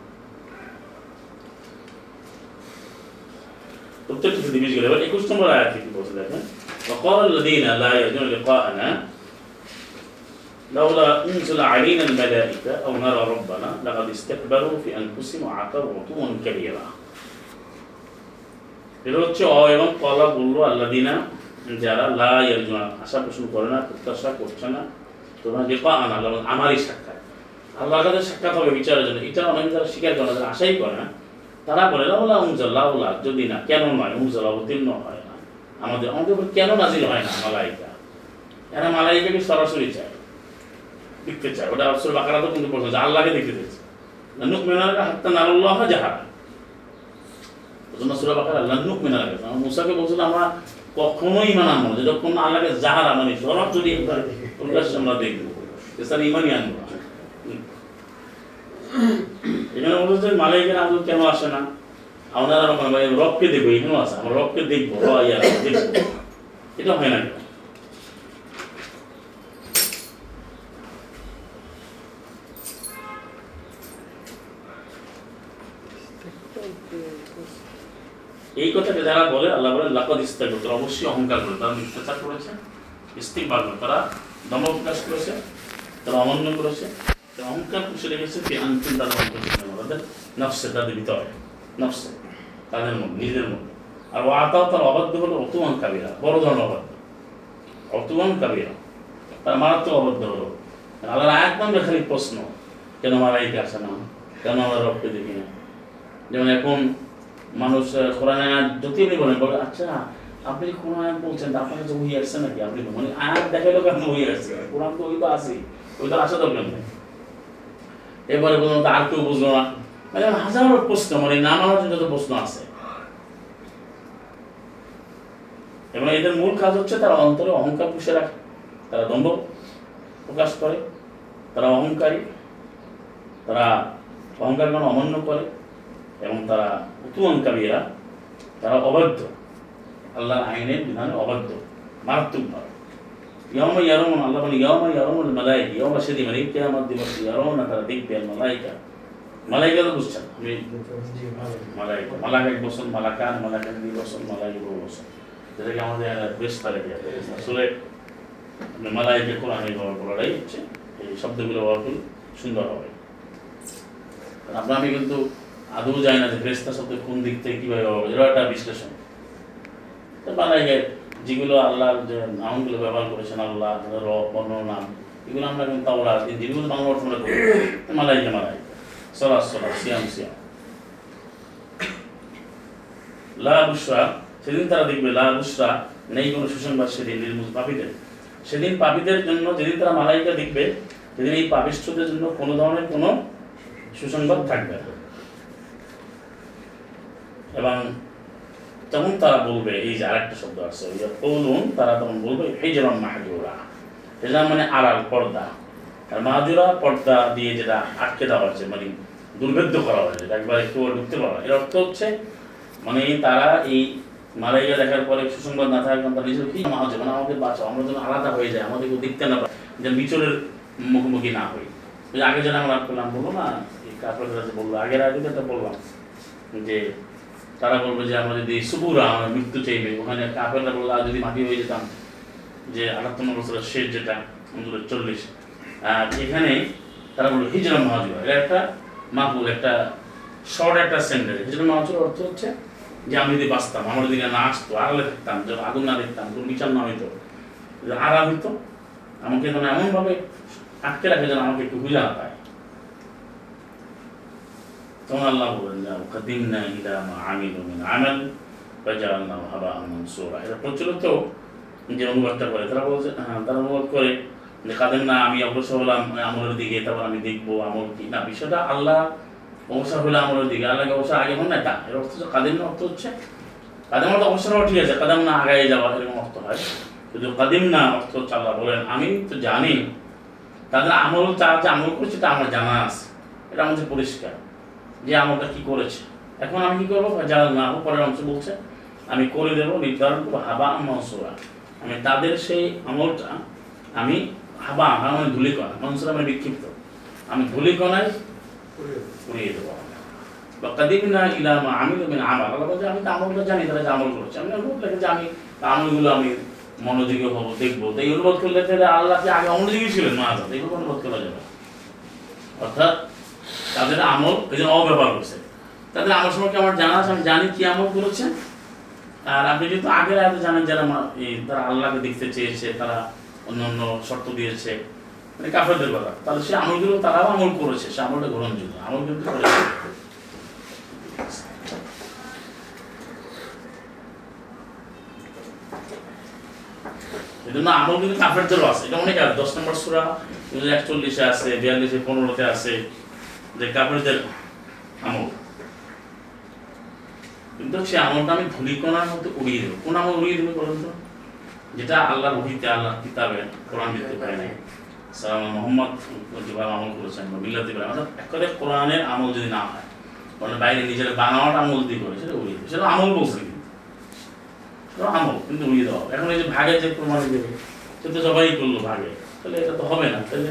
প্রত্যেকটি থেকে বিশ গেলে এবার একুশ নম্বর আয়াত থেকে বলছে দেখেন وقال الذين لا يرجون لقاءنا لولا أنزل علينا الملائكة أو نرى ربنا لقد استكبروا في أنفسهم وعتوا عتوا كبيرا এটা হচ্ছে অ এবং কলা বললো আল্লাদিনা যারা লা ইয়ারজুনা আশা পোষণ করে না প্রত্যাশা করছে না তোমরা যে পা আনা আল্লাহ বলেন, আমারই সাক্ষাৎ আল্লাহর কাছে সাক্ষাৎ হবে বিচারের জন্য এটা অনেক যারা স্বীকার করে না যারা আশাই করে না তারা বলে, লাউলা উমজাল্লা উল্লাহ যদি না, কেন নয়? উমজাল্লা অবতীর্ণ হয় না। আমাদের আমাদের উপর কেন নাজিল হয় না মালাইকা? এরা মালাইকাকে সরাসরি চায়, দেখতে চায়। ওটা অবসর বাকারা তো কিন্তু যে আল্লাহকে দেখতে চাইছে। নুক মেনারা হাত্তা নারুল্লাহ যাহারা ওজন্য সুরা বাকারা লান্নুক মেনারা মুসাকে বলছিল, আমরা কখনোই ইমান আনব না। যতক্ষণ না আল্লাহকে যাহারা মানে সরাসরি একবার আমরা দেখব। এছাড়া ইমানই আনব। এখানে বলছে মালাইকের আদৌ কেন আসে না? আমরা মানে রবকে দেখব, এখানেও আছে, আমরা রবকে দেখব দেখব। এটা হয় না। এই কথাকে যারা বলে, আল্লাহ বলে লাকাদ ইস্তাগফর তারা অবশ্যই অহংকার করে, তারা মিথ্যাচার করেছে ইস্তিকবার করে, তারা দম্ভ প্রকাশ করেছে, তারা অমান্য করেছে। অহংকার পুষে রেখেছে কি আন্তিম তারা অহংকার তাদের নফসে তাদের তাদের মধ্যে নিজেদের মধ্যে আর ও তার অবাধ্য হলো অতুমান কাবিরা, বড় ধরনের অবাধ্য। অতুমান কাবিরা, তার মারাত্মক অবাধ্য হলো। আল্লাহর আয়াত প্রশ্ন, কেন মারাইতে আসে না? কেন আমরা রবকে দেখি না? যেমন এখন মানুষ কোরআনে আয়াত যদি আপনি বলেন, বলে আচ্ছা আপনি কোন আয়াত বলছেন আপনার কাছে আসছে নাকি? আপনি মানে আয়াত দেখাইলো কেন ওই আসছে? কোরআন তো ওই তো আছে ওই তো আসা দরকার নেই। বলুন তো আর কেউ বুঝলো না। মানে হাজারো প্রশ্ন মানে নানান যত প্রশ্ন আছে। এবং এদের মূল কাজ হচ্ছে তারা অন্তরে অহংকার পুষে রাখে। তারা দম্ভ প্রকাশ করে, তারা অহংকারী, তারা অহংকার মানে অমান্য করে, এবং তারা উতুয়নকারীরা তারা অবাধ্য। আল্লাহর আইনের বিধানে অবাধ্য, মারাত্মকভাবে। ইয়ম ইয়ারমন আল্লাহ বলে ইয়ম ইয়ারমন মালাইক ইয়ম সেদি মানে কিয়ামত দিবস ইয়ারমন তারা দেখবে মালাইকা মালাইকা তো বুঝছেন মালাইকা মালাকা এক বছর মালাকান মালাকান দুই বছর মালাইকা বহু বছর যেটাকে আমাদের বেশ তালে আসলে মালাইকে কোরআনে ব্যবহার করাটাই হচ্ছে এই শব্দগুলো ব্যবহার করলে সুন্দর হবে আপনার আমি কিন্তু আদৌ যায় না যে ফেরেস্তা শব্দ কোন দিক থেকে কীভাবে ব্যবহার করে এটা একটা বিশ্লেষণ তো মালাইকে যেগুলো আল্লাহর যে নামগুলো ব্যবহার করেছেন, আল্লাহ নাম এগুলো আমরা কিন্তু তাওরা যেগুলো বাংলা অর্থ আমরা করি। মালাইকে মালাইকে। সরাস সরাস সিয়াম সিয়াম। লা বুসরা সেদিন তারা দেখবে লা বুসরা নেই কোনো সুসংবাদ, সেদিন নির্মূল পাপীদের। সেদিন পাপীদের জন্য, যেদিন তারা মালাইকা দেখবে, সেদিন এই পাপিষ্ঠদের জন্য কোনো ধরনের কোনো সুসংবাদ থাকবে এবং তখন তারা বলবে, এই যে আরেকটা শব্দ আছে ওই তারা তখন বলবে হিজরাম মাহাজুরা। হিজরাম মানে আড়াল, পর্দা। আর মাহাজুরা, পর্দা দিয়ে যেটা আটকে দেওয়া হয়েছে মানে দুর্ভেদ্য করা হয়েছে, যেটা একবার একটু ঢুকতে পারা। এর অর্থ হচ্ছে মানে তারা এই মালাইয়া দেখার পরে সুসংবাদ না কারণে তারা নিজের কি মাহাজে মানে আমাদের বাঁচাও, আমরা যেন আলাদা হয়ে যায় আমাদেরকে দেখতে না পাই যেন বিচরের মুখোমুখি না হই। আগে যেন আমরা করলাম বলব না, এই কাপড় বলল আগের আগে একটা বললাম যে তারা বলবে যে আমরা যদি সুপুরা আমরা মৃত্যু চাইবে। ওখানে কাপেররা বলল আর যদি মাটি হয়ে যেতাম, যে আটাত্তর বছরের শেষ যেটা আমাদের চল্লিশ, আর এখানে তারা বলল হিজরা মহাজুরা এটা একটা মাহবুল একটা শর্ট একটা সেন্টেন্স হিজরা মহাজুর অর্থ হচ্ছে যে আমি যদি বাঁচতাম, আমার দিকে না আসতো, আড়ালে থাকতাম যখন আগুন না দেখতাম, কোনো বিচার না হইতো আড়াল হইতো, আমাকে যেন এমনভাবে আটকে রাখে যেন আমাকে একটু বুঝা না পায় তখন আল্লাহ বলেন যে কাদিমনা ইলা মা আমিলু মিন আমাল ফাজআলনাহু হাবাআন মানসুরা এটা প্রচলিত যে অনুবাদটা করে তারা বলছে হ্যাঁ তারা অনুবাদ করে যে কাদেম না আমি অগ্রসর হলাম আমলের দিকে তারপর আমি দেখব আমল কি না বিষয়টা আল্লাহ অবসর হলে আমলের দিকে আল্লাহকে অবসর আগে হন না তা এর অর্থ কাদেম না অর্থ হচ্ছে কাদেম অর্থ অবসর হওয়া ঠিক আছে কাদেম না আগায় যাওয়া এরকম অর্থ হয় কিন্তু কাদিম না অর্থ হচ্ছে আল্লাহ বলেন আমি তো জানি তাদের আমল তারা যে আমল করছে এটা আমার জানা আছে এটা আমাদের পরিষ্কার যে আমলটা কি করেছে? এখন আমি কি করব? যারা না হোক পরের অংশ বলছে আমি করে দেব নির্ধারণ করব হাবা মনসুরা। আমি তাদের সেই আমলটা আমি হাবা হাবা মানে ধুলিকণা মনসুরা মানে বিক্ষিপ্ত। আমি ধুলিকণায় উড়িয়ে দেবো। বা কাদিমিনা ইলামা আমি তো আমার আল্লাহ বলছে আমি তো আমলটা জানি তারা যে আমল করছে। আমি অনুভব লাগে যে আমি আমলগুলো আমি মনোযোগী হব দেখব। তো এই অনুবাদ করলে তাহলে আল্লাহ যে আগে অমনোযোগী ছিলেন? মা এগুলো অনুবাদ করা যাবে। অর্থাৎ তাদের আমল এই জন্য অব্যবহার করছে। তাদের আমল সম্পর্কে আমার জানা আছে, আমি জানি কি আমল করেছে। আর আপনি যেহেতু আগের আগে জানেন যারা তারা আল্লাহকে দেখতে চেয়েছে, তারা অন্য অন্য শর্ত দিয়েছে মানে কাফেরদের কথা। তাহলে সে আমলগুলো তারাও আমল করেছে, সে আমলটা গ্রহণযোগ্য। আমল কিন্তু করেছে। এই জন্য আমল কিন্তু কাফেরদেরও আছে। এটা অনেক আছে দশ নম্বর সুরা, একচল্লিশে আছে, বিয়াল্লিশে, পনেরোতে আছে। যে কাপড়দের আমল। কিন্তু সে আমলটা আমি ধুলিকণার মধ্যে উড়িয়ে দেবো। কোন আমল উড়িয়ে দেবে বলুন তো? যেটা আল্লাহর ওহিতে আল্লাহ কিতাবে, কোরআন দিতে পারে নাই। সালাম মোহাম্মদ যেভাবে আমল করেছেন বা মিল্লাতে পারে অর্থাৎ একেবারে কোরআনের আমল যদি না হয় মানে বাইরে নিজের বানাওয়াটা আমল দিয়ে করে, সেটা উড়িয়ে দেবে। সেটা আমল বলছে কিন্তু। সেটা আমল, কিন্তু উড়িয়ে দেওয়া এখন এই যে ভাগে যে প্রমাণ দেবে, সে তো সবাই করল ভাগে। তাহলে এটা তো হবে না। তাহলে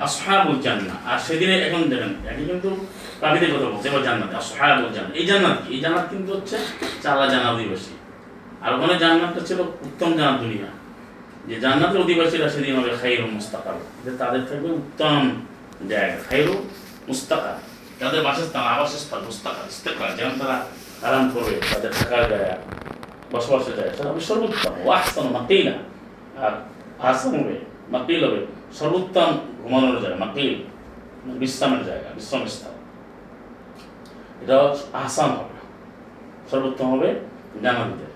আসহাবুল জান্নাহ। আর সেদিনে এখন দেখেন একই কিন্তু পাবিদের কথা বলছে, এবার জান্নাত, আসহাবুল জান্নাত এই জান্নাত? এই জান্নাত কিন্তু হচ্ছে চালা জানা অধিবাসী। আর ওখানে জান্নাতটা ছিল উত্তম জান্নাত দুনিয়া। যে জান্নাতের অধিবাসীরা সেদিন হবে খাইরু মুস্তাকার। যে তাদের থাকবে উত্তম জায়গা খাইরু মুস্তাকার। তাদের বাসস্থান, আবাসস্থল, মুস্তাকার, ইস্তেকার, যেন তারা আরাম করবে, তাদের থাকার জায়গা, বসবাসের জায়গা। হবে সর্বোত্তম। আহসান মাকিলা। আর আহসান হবে মাকিল হবে। সর্বোত্তম ঘুমানোর জায়গা মাকিল বিশ্রামের জায়গা, বিশ্রাম স্থান। এটা আহসান হবে। সর্বোত্তম হবে জানাতে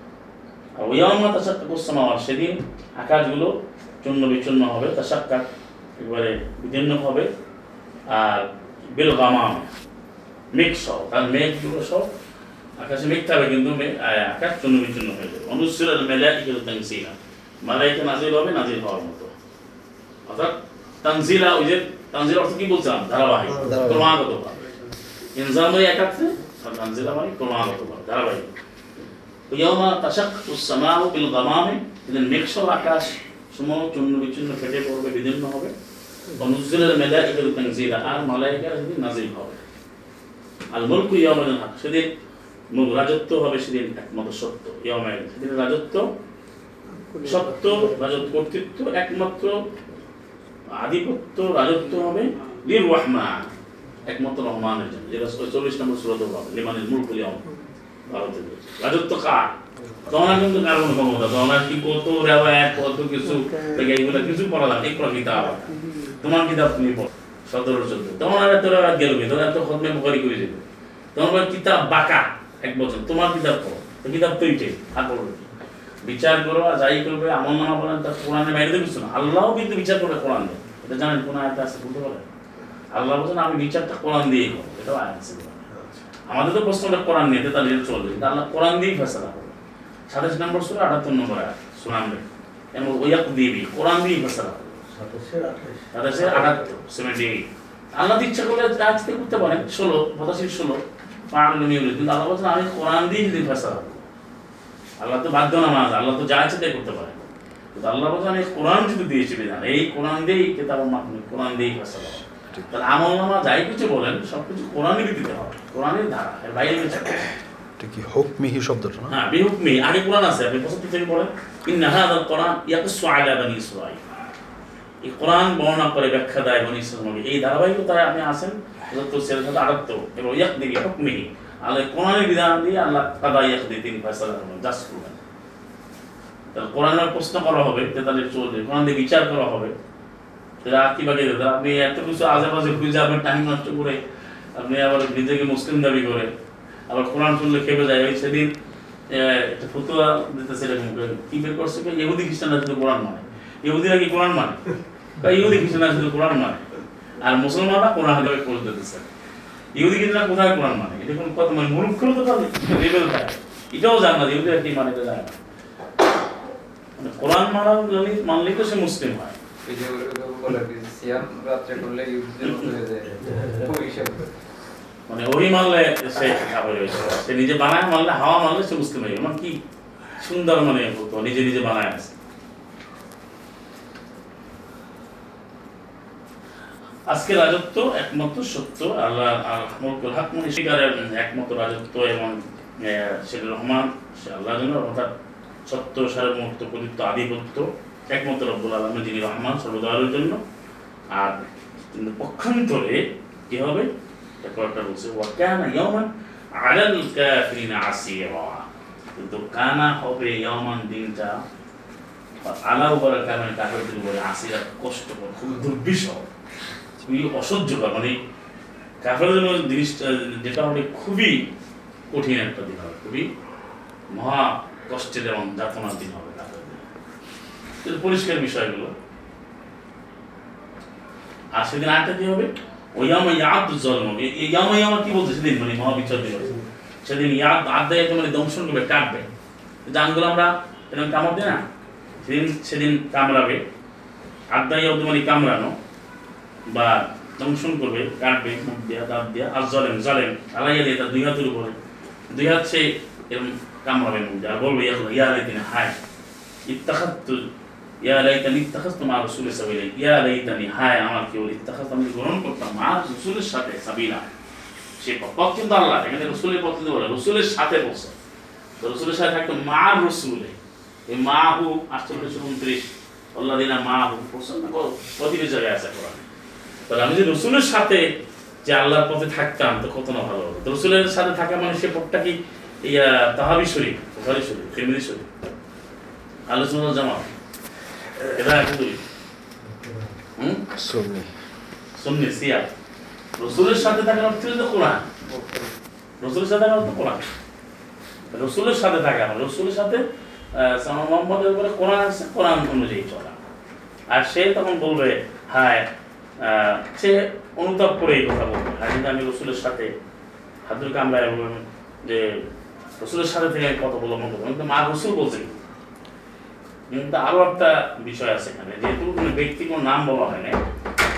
আর ওয়াম্মা তাসাক্কাক উসসামাওয়াত সেদিন আকাশগুলো চূর্ণ বিচূর্ণ হবে তাসাক্কাক একেবারে বিদীর্ণ হবে। আর বেল গামাম, মেঘ সহ, কারণ মেঘগুলো সব আকাশে মেঘ থাকবে কিন্তু আকাশ চূর্ণ বিচূর্ণ হয়ে যাবে। অনুসির মেলাইকাতু তানসিলা মালাইকা নাজিল হবে, নাজিল হওয়ার মতো। অর্থাৎ তানজিলা ওই যে তানজিলা অর্থ কি বলছিলাম ধারাবাহিক ক্রমাগত আর তানজিলা মানে ক্রমাগত ধারাবাহিক। ইয়ামা বিল গামামে মেঘসল আকাশ চূর্ণ বিচ্ছিন্ন ফেটে পড়বে হবে। অনুজ্জুলের মেলা তানজিলা আর মালাইকা নাজিল হবে। মুলকু সেদিন মূল রাজত্ব হবে সেদিন একমাত্র সত্য। ইয়ামাল সেদিন রাজত্ব সত্য রাজত্ব কর্তৃত্ব একমাত্র আধিপত্য রাজত্ব হবে লির রহমান একমাত্র রহমানের জন্য যেটা চল্লিশ নম্বর সুরত হবে লিমানের মূল কুলি ভারতের রাজত্ব কার? তখন কিন্তু কার কোনো ক্ষমতা? তখন কি কত রেওয়ায় কত কিছু? থেকে এগুলো কিছু পড়া লাগে কিতাব তোমার কিতাব তুমি পড়ো। সতেরো চোদ্দ। তখন আর এত রেওয়ায় গেল তখন এত খতমে মুখারি করে যাবে বলে কিতাব বাঁকা এক বছর। তোমার কিতাব পড়ো। তো কিতাব তো আর পড়বে? বিচার করো আর যাই করবে আমল নামা বলেন তার কোরআনে বাইরে দেবে কিছু না আল্লাহও কিন্তু বিচার করবে কোরআন দিয়ে। এটা জানেন কোন আয়তা আছে বলতে পারে আল্লাহ বলছেন আমি বিচারটা কোরআন দিয়েই করব। এটাও আয়াত আছে। আমাদের তো প্রশ্নটা কোরআন নিয়ে তাহলে এটা চলবে। কিন্তু আল্লাহ কোরআন দিয়েই ফেসলা করবে। সাতাশ নম্বর সুরা আটাত্তর নম্বর আয়াত শুনামবে এমন ওয়াক দিবি কোরআন দিয়েই ফেসলা করবে। সাতাশের আটাত্তর সেভেন্টি এইট আল্লাহ ইচ্ছা করলে আজ থেকে করতে পারেন ষোলো পঁচাশি ষোলো নিয়ে কিন্তু আল্লাহ বলছেন আমি কোরআন দিয়ে যদি ফেসলা করব। আল্লাহ তো বাধ্য না মাঝ আল্লাহ তো যা ইচ্ছে তাই করতে পারে কিন্তু আল্লাহ বলছেন এই কোরআন যদি দিয়েছে বিধান এই কোরআন দিয়েই কেতাব মাধ্যমে কোরআন দিয়েই ফেসলা তাহলে আমল নামা যাই কিছু বলেন সব কিছু কোরআনেরই দিতে হবে কোরআনের ধারা এর বাইরে কিছু কি হুকমিহি শব্দটা না? হ্যাঁ বিহুকমি আগে কোরআন আছে আপনি পঁচাত্তর থেকে পড়েন। ইন্না হাদাল কোরআন ইয়াকুসু আলা বানি ইসরাঈল। এই কোরআন বর্ণনা করে ব্যাখ্যা দেয় বনি ইসরাঈল। এই ধারাবাহিকতায় আপনি আছেন পঁচাত্তর ছেলে সাথে আটাত্তর এবং ইয়াকদিবি হুকমিহি। আল্লাহ কোরআনের বিধান দিয়ে আল্লাহ কাদা ইয়াকদি তিনি ফয়সালা করবেন করবেন তাহলে কোরআনের প্রশ্ন করা হবে কোরআন দিয়ে বিচার করা হবে। তাহলে আর কি বাকি? আপনি এত কিছু আশেপাশে খুঁজে আপনার টাইম নষ্ট করে, আপনি আবার নিজেকে মুসলিম দাবি করে, আবার কোরআন শুনলে খেপে যায়। ওই সেদিন একটা ফতুয়া দিতেছে কি বের করছে? ইহুদি খ্রিস্টানরা শুধু কোরআন মানে। ইহুদিরা কি কোরআন মানে? ইহুদি খ্রিস্টানরা শুধু কোরআন মানে। আর মুসলমানরা কোরআন হাতে করে দিতেছে ইহুদি খ্রিস্টানরা কোথায় কোরআন মানে? এটা কোনো কথা মানে মূর্খ তো তাহলে লেভেল থাকে এটাও জান না যে ইহুদিরা কি মানে এটা জানে না। মানে কোরআন মানা জানি মানলেই তো সে মুসলিম হয়। মানে ওই মানলে সে কাপড় হয়েছে সে নিজে বানায় মানলে হাওয়া মানলে সে মুসলিম হয়ে মানে কি সুন্দর মানে নিজে নিজে বানায় আছে। আজকে রাজত্ব একমাত্র সত্য, আল্লাহ মুলকুল হক মানে শিকারের একমাত্র রাজত্ব এবং সেটা রহমান, সে আল্লাহ অর্থাৎ সত্য সারের মুহূর্ত প্রদীপ্ত আধিপত্য, একমাত্র রব্বুল আলমী যিনি রহমান সর্বদয়ের জন্য। আর পক্ষান্তরে কি হবে? কয়েকটা বলছে ওয়াকানা ইয়ামান আলাল কাফিরিনা আসিরা। কিন্তু কানা হবে ইয়ামান দিনটা আলা উপরে কামের কাফেরদের উপরে আসিরা কষ্টকর, খুব দুর্বিষহ। খুবই অসহ্যকর মানে কাফের জন্য জিনিসটা, যেটা হবে খুবই কঠিন একটা দিন হবে, খুবই মহা কষ্টের এবং যাতনার দিন হবে কিন্তু পরিষ্কার বিষয়গুলো। আর সেদিন আরেকটা কি হবে? ওয়ামা ইয়াদ জন্ম ইয়ামা ইয়ামা কি বলছে সেদিন? মানে মহাবিচার দিবস সেদিন ইয়াদ আদায় মানে দংশন করবে কাটবে জানগুলো আমরা এরকম কামড় দিই না? সেদিন সেদিন কামড়াবে। আদায় ইয়াদ মানে কামড়ানো। বা দংশন করবে কাটবে মুখ দিয়া, দাঁত দিয়া, আর জলেম জলেম আলাইয়া দিয়ে তার দুই হাতের উপরে দুই হাত সে এরকম কামড়াবে মুখ দিয়ে, আর বলবে, ইয়া ইয়া লাইতিনি, হায় ইত্তাখাত্তু ইয়া লাইতানি, ইত্তাখাযতু মা রাসূলি সাবিলা, ইয়া লাইতানি, হায়, আমার কেউ ইত্তাখাযতু আমি গ্রহণ করতাম মা রাসূলের সাথে, সাবিলা। সে পথ কিন্তু আল্লাহ এখানে রসুলের পথ কিন্তু বলে, রসুলের সাথে বলছে। তো রসুলের সাথে থাকতো মা রসুলে। এই মা হু, আটচল্লিশ উনত্রিশ, আল্লাহ দিনা মা হু প্রসন্ন প্রতিটি জায়গায় আছে তাহলে আমি যে রসুলের সাথে যে আল্লাহর পথে থাকতাম তো কত না ভালো হতো রসুলের সাথে থাকা মানে সে পথটা কি ইয়া তাহাবি শরীফ বুখারী শরীফ তিরমিজি শরীফ? আলোচনা জামা এটা সুন্নি। সুন্নি সিয়া রসুলের সাথে থাকার অর্থ হচ্ছে কোরআন। রসুলের সাথে থাকার অর্থ কোরআন। রসুলের সাথে থাকা মানে রসুলের সাথে মোহাম্মদের উপরে কোরআন আছে কোরআন অনুযায়ী চলা। আর সে তখন বলবে হায় সে অনুতাপ করে এই কথা বলবে। কিন্তু আমি রসুলের সাথে হাতুর কামড়ায় বলবেন যে, রসুলের সাথে থেকে কথা বলব মতো কিন্তু মা রসুল বলছে? কিন্তু আরও একটা বিষয় আছে এখানে, যেহেতু কোনো ব্যক্তি কোনো নাম বলা হয় না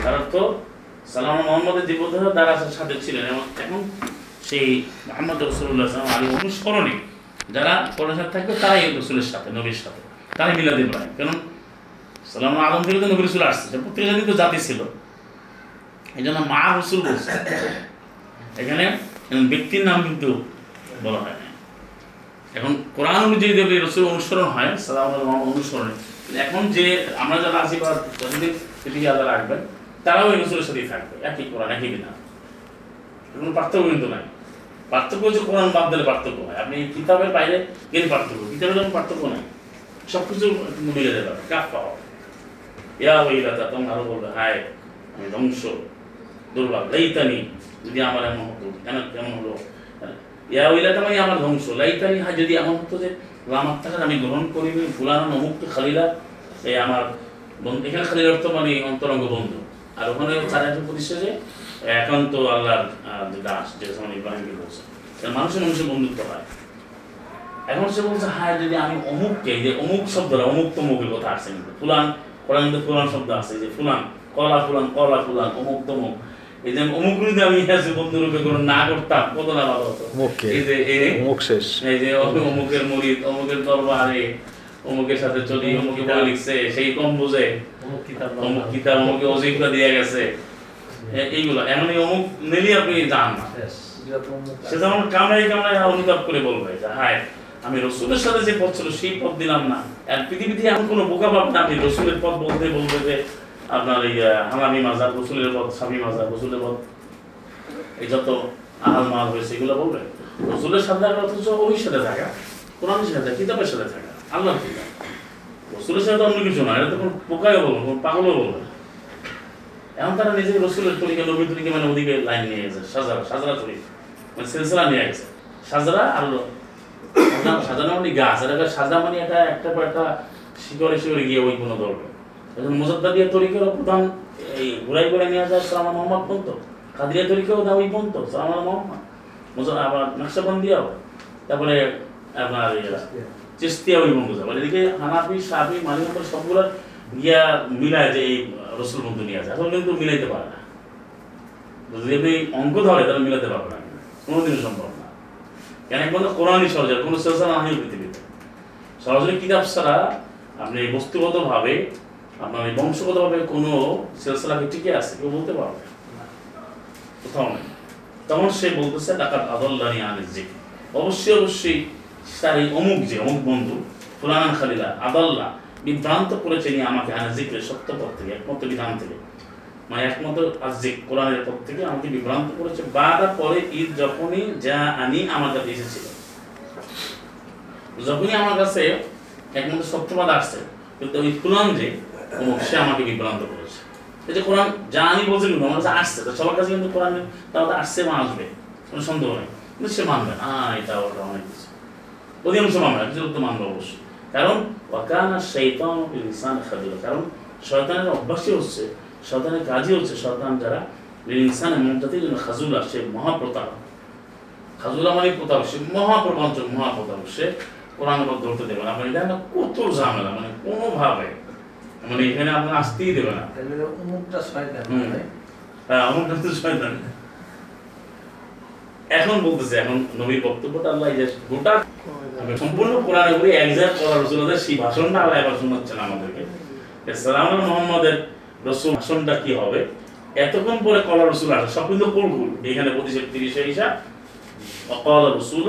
তার অর্থ সালাম মোহাম্মদের হয় তারা সাথে ছিলেন, এবং এখন সেই মোহাম্মদ রসুল্লাহ সাল্লাম আলী অনুসরণে যারা সাথে থাকবে, তারাই রসুলের সাথে, নবীর সাথে। তারাই মিলাদ ইব্রাহিম কারণ সালাম আলম থেকে তো নবী রসুল আসছে প্রত্যেক জাতি তো জাতি ছিল। এই জন্য মা রসুল বলছে। এখানে ব্যক্তির নাম কিন্তু বলা হয় না এখন কোরআন অনুযায়ী যদি রসুল অনুসরণ হয় সালাম অনুসরণে এখন যে আমরা যারা আছি বা আলাদা রাখবেন, তারাও এই রসুলের সাথেই থাকবে। একই কোরআন, একই বিধান কোনো পার্থক্য কিন্তু নাই। পার্থক্য হচ্ছে কোরআন বাদ দিলে পার্থক্য হয়। আপনি কিতাবের বাইরে গেলে পার্থক্য। কিতাবের যেমন পার্থক্য নাই। সব কিছু মিলে যেতে পারে কাপ পাওয়া ইয়া ওইলাতা তখন আরও বলবে, হায়, আমি ধ্বংস। দুর্ভাগ লাইতানি, যদি আমার এমন হতো, কেন কেমন হলো? ইয়া ওইলাতা মানে আমার ধ্বংস। লাইতানি হ্যাঁ যদি এমন হতো যে আমার আমি গ্রহণ ফুলানা খালিলা, এই আমার এখানে অর্থ মানে অন্তরঙ্গ বন্ধু। আর ওখানে তার যে, একান্ত আল্লাহর দাস, যে যেমন ইব্রাহিমকে বলছে। মানুষের মানুষের বন্ধুত্ব হয়। এখন সে বলছে হ্যাঁ যদি আমি অমুককে, যে অমুক শব্দটা, অমুক তমুকের কথা আসছে কিন্তু, ফুলান, কোরআন ফুলান শব্দ আছে, যে ফুলান, কলা ফুলান কলা ফুলান, অমুক তমুক এই যে অমুক যদি আমি আছে বন্ধুরূপে কোনো না করতাম কত না ভালো হতো। এই যে এই- অমুক শেষ। এই যে অমুকের মরিদ অমুকের দরবারে অমুকের সাথে চলি অমুকে বই লিখছে সেই কম বুঝে। অমুক কিতাব অমুকে অজিফা দিয়ে গেছে। এইগুলো এমনই অমুক নিলি আপনি যান না। সে যেমন কামড়াই কামড়াই অনুতাপ করে বলবে যে হায় আমি রসুলের সাথে যে পথ ছিল সেই পথ দিলাম না। আর পৃথিবীতে এমন কোনো বোকা পাবেন আপনি রসুলের পথ বলতে বলবে যে আপনার এই হালামি মাজার রসুলের পথ স্বামী মাজার রসুলের পথ, এই যত আহাল মাল হয়েছে এগুলো বলবে রসুলের সাথে থাকা অথচ ওই সাথে থাকা, কোরআনের সাথে, কিতাবের সাথে থাকা, আল্লাহর কিতাব। রসুলের সাথে অন্য কিছু না, এটা তো কোনো পোকায়ও বলব কোনো পাগলও বলবে এখন তারা নিজেকে রসুলের তরিকা নবী তরিকা মানে ওদিকে লাইন নিয়ে গেছে, সাজারা সাজারা তরিকা মানে সিলসিলা নিয়ে গেছে। সাজরা আর সাজানো মানে গাছ, আর সাজা মানে এটা একটা একটা শিকড়ে শিকড়ে গিয়ে ওই কোনো দরকার এখন মুজাদ্দাদিয়া তরিকার প্রধান এই ঘুরাই ঘুরাই নিয়ে যায় সালামা মোহাম্মদ পন্ত কাদিয়া তরিকাও দাওই পন্ত সালামা মোহাম্মদ। মুজা আবার নকশাবন্দিয়াও। তারপরে আপনার চিস্তিয়া। ওই বন্ধু যাবে এদিকে হানাফি সাফি মালিকর সবগুলো গিয়া মিলায় যে এই রসুল বন্ধু নিয়ে আসে আসলে কিন্তু মিলাইতে পারে না। যদি আপনি অঙ্ক ধরে তাহলে মিলাতে পারবে না। কোনোদিনও সম্ভব না। কেন একমাত্র কোরআনই সহজ আর কোনো সেলসালা নাই পৃথিবীতে। সরাসরি কিতাব ছাড়া আপনি বস্তুগতভাবে আপনার এই বংশগতভাবে কোনো সিলসিলাকে টিকে আছে, কেউ বলতে পারবে। কোথাও নেই। তখন সে বলতেছে ডাকাত আদল্লানি আনিজিক অবশ্যই অবশ্যই তার এই অমুক যে, অমুক বন্ধু, ফুলানান খালিলা, আদাল্লা, বিভ্রান্ত করেছে নিয়ে আমাকে আনিজিকের সত্য পথ থেকে, একমাত্র বিধান থেকে। মানে একমাত্র আজিক কোরআনের পথ থেকে আমাকে বিভ্রান্ত করেছে বাদা পরে ঈদ যখনই যা আনি আমার কাছে এসেছিল। যখনই আমার কাছে একমাত্র সত্যবাদ আসছে, কিন্তু ওই কোরআন যে সে আমাকে বিভ্রান্ত করেছে? এই যে কোরআন আমি বলছি আসছে, তো সবার কাছে কিন্তু কোরআন কাছে আসছে বা আসবে, কোনো সন্দেহ নেই। কিন্তু সে মানবে না। এটা ওটা অনেক কিছু। অধিকাংশ মানবে কিছু তো মানবে অবশ্যই। কারণ শৈতান ইনসান কারণ, শয়তানের অভ্যাসই হচ্ছে, শয়তানের কাজই হচ্ছে শয়তান যারা ইনসান জন্য খাজুলা, সে মহাপ্রতারক। খাজুলা মানে প্রতারক, সে মহাপ্রপঞ্চক মহাপ্রতারক। সে কোরআন ধরতে দেবে না। মানে কত ঝামেলা মানে কোনোভাবে মানে এখানে আপনার আসতেই দেবে না। হুম। হ্যাঁ আমার কাছে শয়তান। এখন বলতেছে এখন নবীর বক্তব্যটা আল্লাহ গোটা সম্পূর্ণ কোরআনের উপরে একজাক্ট করা রসুলদের সেই ভাষণটা আল্লাহ এবার শোনাচ্ছেন আমাদেরকে। সালাম মোহাম্মদের রসুল ভাষণটা কি হবে? এতক্ষণ পরে কলা রসুল আসে সব কিন্তু কুলকুল এখানে পঁচিশের তিরিশে হিসাব। অকল রসুল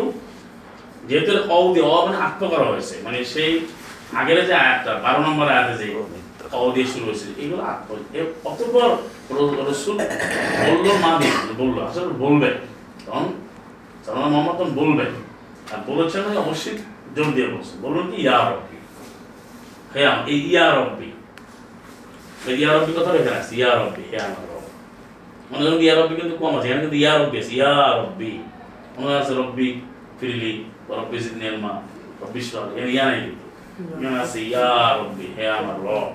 যেহেতু অ দিয়ে অ মানে আত্ম করা হয়েছে মানে সেই আগের যে আয়াতটা বারো নম্বর আয়াতে যে অ দিয়ে মানে অবশ্যই জোর দিয়ে বলছেন বলবেন কি, ইয়া রব্বি। হে রব্বি। আমার রব। মনে করেন কিন্তু কম আছে। কিন্তু ইয়া রব্বি আছে। ইয়া রব্বি। আছে রব্বি ফিরলি রব্বি এখানে ইয়া নাই কিন্তু। আছে ইয়া রব্বি, হে আমার রব।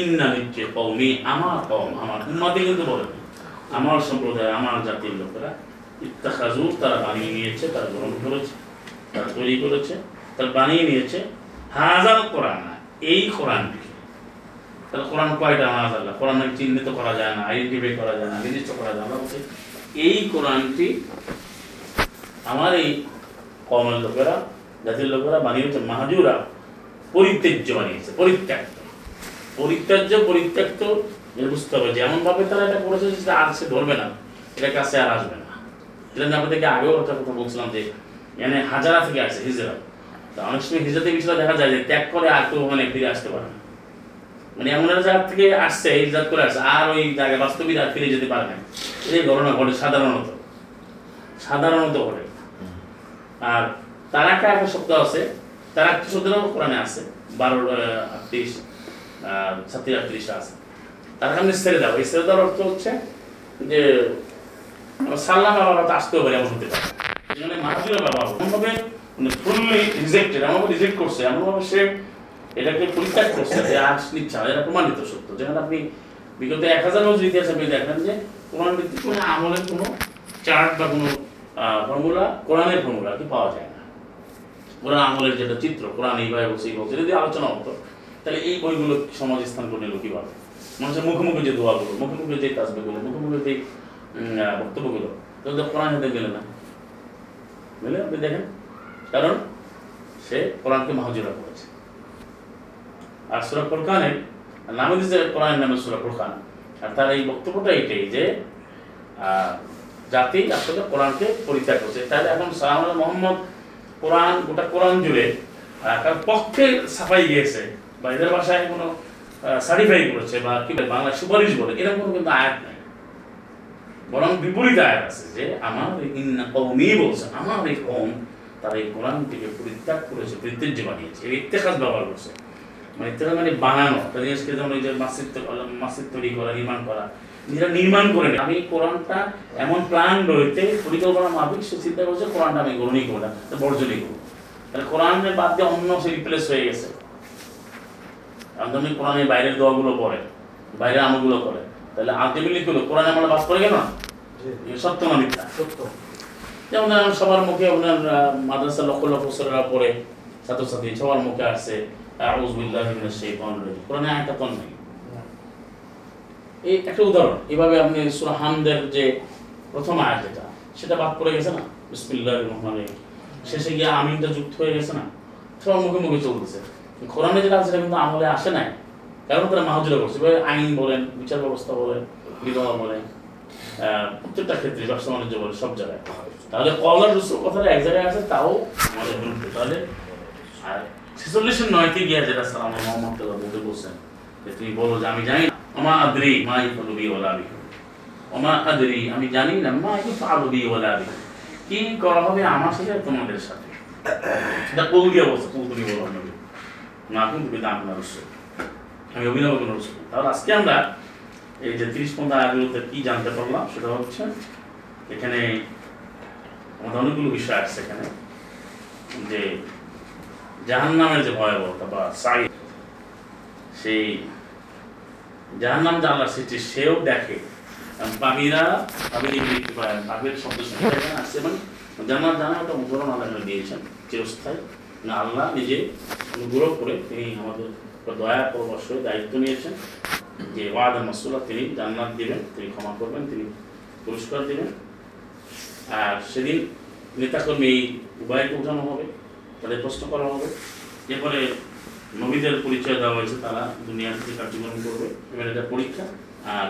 ইন্না নিচ্ছে কওমি, আমার কওম, আমার উম্মাতে কিন্তু বলে। আমার সম্প্রদায়, আমার জাতির লোকেরা ইত্তাখাজু তারা বানিয়ে নিয়েছে, তারা গ্রহণ করেছে, তারা তৈরি করেছে, তারা বানিয়ে নিয়েছে। হাজার কোরআন, এই কোরআনকে তাহলে কোরআন কয়টা? মাজাল্লাহ কোরআন চিহ্নিত করা যায় না আইডেন্টিফাই করা যায় না, নির্দিষ্ট করা যায় না। এই কোরআনটি আমার এই কমের লোকেরা, জাতির লোকেরা বানিয়েছে, মাহাজুরা, পরিত্যাজ্য বানিয়েছে পরিত্যাজ্য, পরিত্যক্ত বুঝতে হবে। যেমন ভাবে তারা এটা করেছে, সেটা আর সে ধরবে না। এটা কাছে আর আসবে না। এটা নিয়ে আপনাদেরকে আগেও একটা কথা বলছিলাম যে মানে হাজারা থেকে আসে হিজরা। তা অনেক সময় হিজরাতে বিষয়টা দেখা যায় যে, ত্যাগ করে আর কেউ মানে ফিরে আসতে পারে না। মানে এমন একটা জায়গা থেকে আসছে, হিজরাত করে আসছে, আর ওই জায়গায় বাস্তবিক আর ফিরে যেতে পারে না। এই ঘটনা ঘটে সাধারণত। সাধারণত ঘটে। আর তারাকা একটা শব্দ আছে। তারা শব্দটাও কোরআনে আছে, বারো আটত্রিশ। ছাত্রী আটত্রিশটা আছে। তারা কারণে ছেড়ে দাও। এই ছেড়ে দেওয়ার অর্থ হচ্ছে যে সাল্লাম বাবা তো আসতেও পারে, এমন হতে পারে। মানে মাহাজিরা বাবা এমনভাবে ফুললি রিজেক্টেড এমনভাবে রিজেক্ট করছে, এমনভাবে সে এটাকে পরিত্যাগ করছে যে আস নিচ্ছে এটা প্রমাণিত সত্য। যেখানে আপনি বিগত এক হাজার বছর ইতিহাস আপনি দেখেন যে কোরআন ভিত্তিক কোনো আমলের কোনো চার্ট বা কোনো ফর্মুলা কোরআনের ফর্মুলা কি পাওয়া যায় না। কোরআন আমলের যেটা চিত্র, কোরআন এইভাবে বলছে এই যদি আলোচনা হতো তাহলে এই বইগুলো সমাজ স্থান করে নিল কীভাবে? মানুষের মুখে মুখে যে দোয়াগুলো মুখে মুখে যে কাজগুলো মুখে মুখে যে বক্তব্যগুলো তো কোরআন হাতে গেলে না। বুঝলে আপনি দেখেন, কারণ সে কোরআনকে মাহজুরা করেছে। আর সুরা ফুরকানের নামে দিয়েছে কোরআনের নামে সুরা ফুরকান। আর তার এই বক্তব্যটা এটাই যে জাতি আসলে কোরআনকে পরিত্যাগ করছে। তাহলে এখন সালাম মোহাম্মদ কোরআন, গোটা কোরআন জুড়ে পক্ষে সাফাই গিয়েছে। বা এদের ভাষায় কোনো সার্টিফাই করেছে বা কি বলে, সুপারিশ বলে এরকম কোনো কিন্তু আয়াত নাই। বরং বিপরীত আয়াত আছে যে আমার ইন্না কওমি বলছে আমার এই কম তারা এই কোরআন থেকে পরিত্যাগ করেছে পরিত্যাজ্য বানিয়েছে এই ইত্তেখাজ ব্যবহার করছে। মানে ইত্তেখাজ মানে বানানো। একটা জিনিসকে যেমন ওই যে মাসিদ মাসিদ তৈরি করা নির্মাণ করা নিজেরা নির্মাণ করে নেয়। আমি কোরআনটা এমন প্ল্যান রয়েছে পরিকল্পনা মাফিক সে চিন্তা করছে কোরআনটা আমি গ্রহণই করব না বর্জনই করব। তাহলে কোরআনের বাদ দিয়ে অন্য সে রিপ্লেস হয়ে গেছে। তুমি কোরআনের বাইরের দোয়াগুলো পড়ে বাইরের আমলগুলো করে। তাহলে আলটিমেটলি হলো কোরআন আমরা বাস করে গেল না? সত্য না মিথ্যা? সত্য। যেমন সবার মুখে আপনার মাদ্রাসা লক্ষ লক্ষ ছেলেরা পড়ে ছাত্রছাত্রী সবার মুখে আসছে কোরআনে আয়াতটা কোন নাই। এই একটা উদাহরণ এভাবে আপনি সূরা হামদের যে প্রথম আয়াত যেটা সেটা বাদ পড়ে গেছে না? বিসমিল্লাহির রহমানির রহিম। শেষে গিয়ে আমিনটা যুক্ত হয়ে গেছে না? সবার মুখে মুখে চলতেছে। কোরআনে যেটা আছে সেটা কিন্তু আমলে আসে নাই। কারণ তারা মাহজুরা করছে আইন বলেন, বিচার ব্যবস্থা বলেন বিবাহ বলেন প্রত্যেকটা ক্ষেত্রে ব্যবসা বাণিজ্য বলে সব জায়গায়। তাহলে কলার রসুল কথাটা এক জায়গায় আছে, তাও আমাদের বিরুদ্ধে। তাহলে ছেচল্লিশের নয়তে গিয়ে যেটা সালাম মোহাম্মদ বলতে বলছেন, যে তুমি বলো যে আমি জানি আমা আদরি মা ইফালুবি ওলা বিহি। ওমা আদরি, আমি জানি না, মা ইফালুবি ওলা বিহি। কি করা হবে আমার সাথে তোমাদের সাথে? এটা কল দিয়ে বলছে, কল তুমি বলো আমি তাহলে আজকে আমরা এই যে তিরিশ পনেরো আয়াতগুলোতে কি জানতে পারলাম সেটা হচ্ছে এখানে আমাদের অনেকগুলো বিষয় আছে এখানে। যে জাহান নামের যে ভয়াবহতা বা সাই সেই জাহান নাম যে সৃষ্টি, সেও দেখে। পাখির মৃত্যু পায়? পাখির শব্দ শুনে এখানে আসছে এবং জানার জানা একটা উদাহরণ আল্লাহ দিয়েছেন, চিরস্থায়ী। না, আল্লাহ নিজে অনুগ্রহ করে তিনি আমাদের দয়া হয়ে দায়িত্ব নিয়েছেন যে ওয়াদা মাসুলা তিনি জান্নাত দিবেন, তিনি ক্ষমা করবেন, তিনি পুরস্কার দিবেন। আর সেদিন নেতাকর্মী এই উভয়কে উঠানো হবে, তাদের প্রশ্ন করা হবে। এরপরে নবীদের পরিচয় দেওয়া হয়েছে, তারা দুনিয়া থেকে কার্যক্রম করবে এবার এটা পরীক্ষা। আর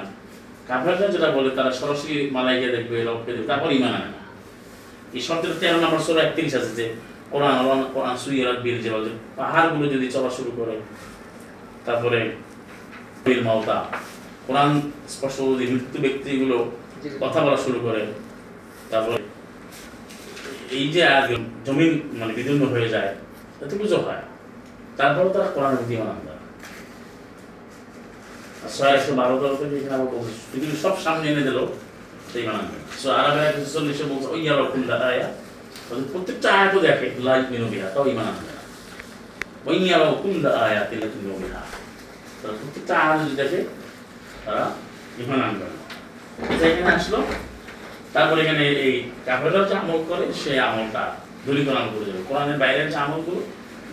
কাফেররা যেটা বলে, তারা সরাসরি মালাইকে দেখবে রবকে দেখবে, তারপর ইমান আনে না। এই শব্দের তেরো নম্বর ষোলো একত্রিশ আছে যে কোরআন কোরআন- কোরআন সুইয়ের পাহাড়গুলো যদি চলা শুরু করে তারপরে বীর মাওতা। কোরআন স্পর্শ যদি মৃত্যু ব্যক্তিগুলো কথা বলা শুরু করে তারপরে এই যে জমিন মানে বিদীর্ণ হয়ে যায় তাতে পুজো হয়। তারপরে তারা কোরআন বিধিমান আনবে ছয় একশো বারো তেরোতে যেখানে আবার বলছে সব সামনে এনে দিল সেই মান আনবে সো আরবে একশো চল্লিশে বলছে ওই আরও কুল্লা আয়া তাহলে প্রত্যেকটা আয়াতও দেখে লাইফ মিনো তাও ইমান আনবে না। ওই আরও কুল্লা আয়া তিলে মিনো বিহা। তাহলে প্রত্যেকটা আয়াত যদি দেখে, তারা ইমান আনবে না। এটা এখানে আসলো। তারপরে এখানে এই কাফেররা যে আমল করে, সেই আমলটা দূরীকরণ করে যাবে। কোরআনের বাইরের যে আমলগুলো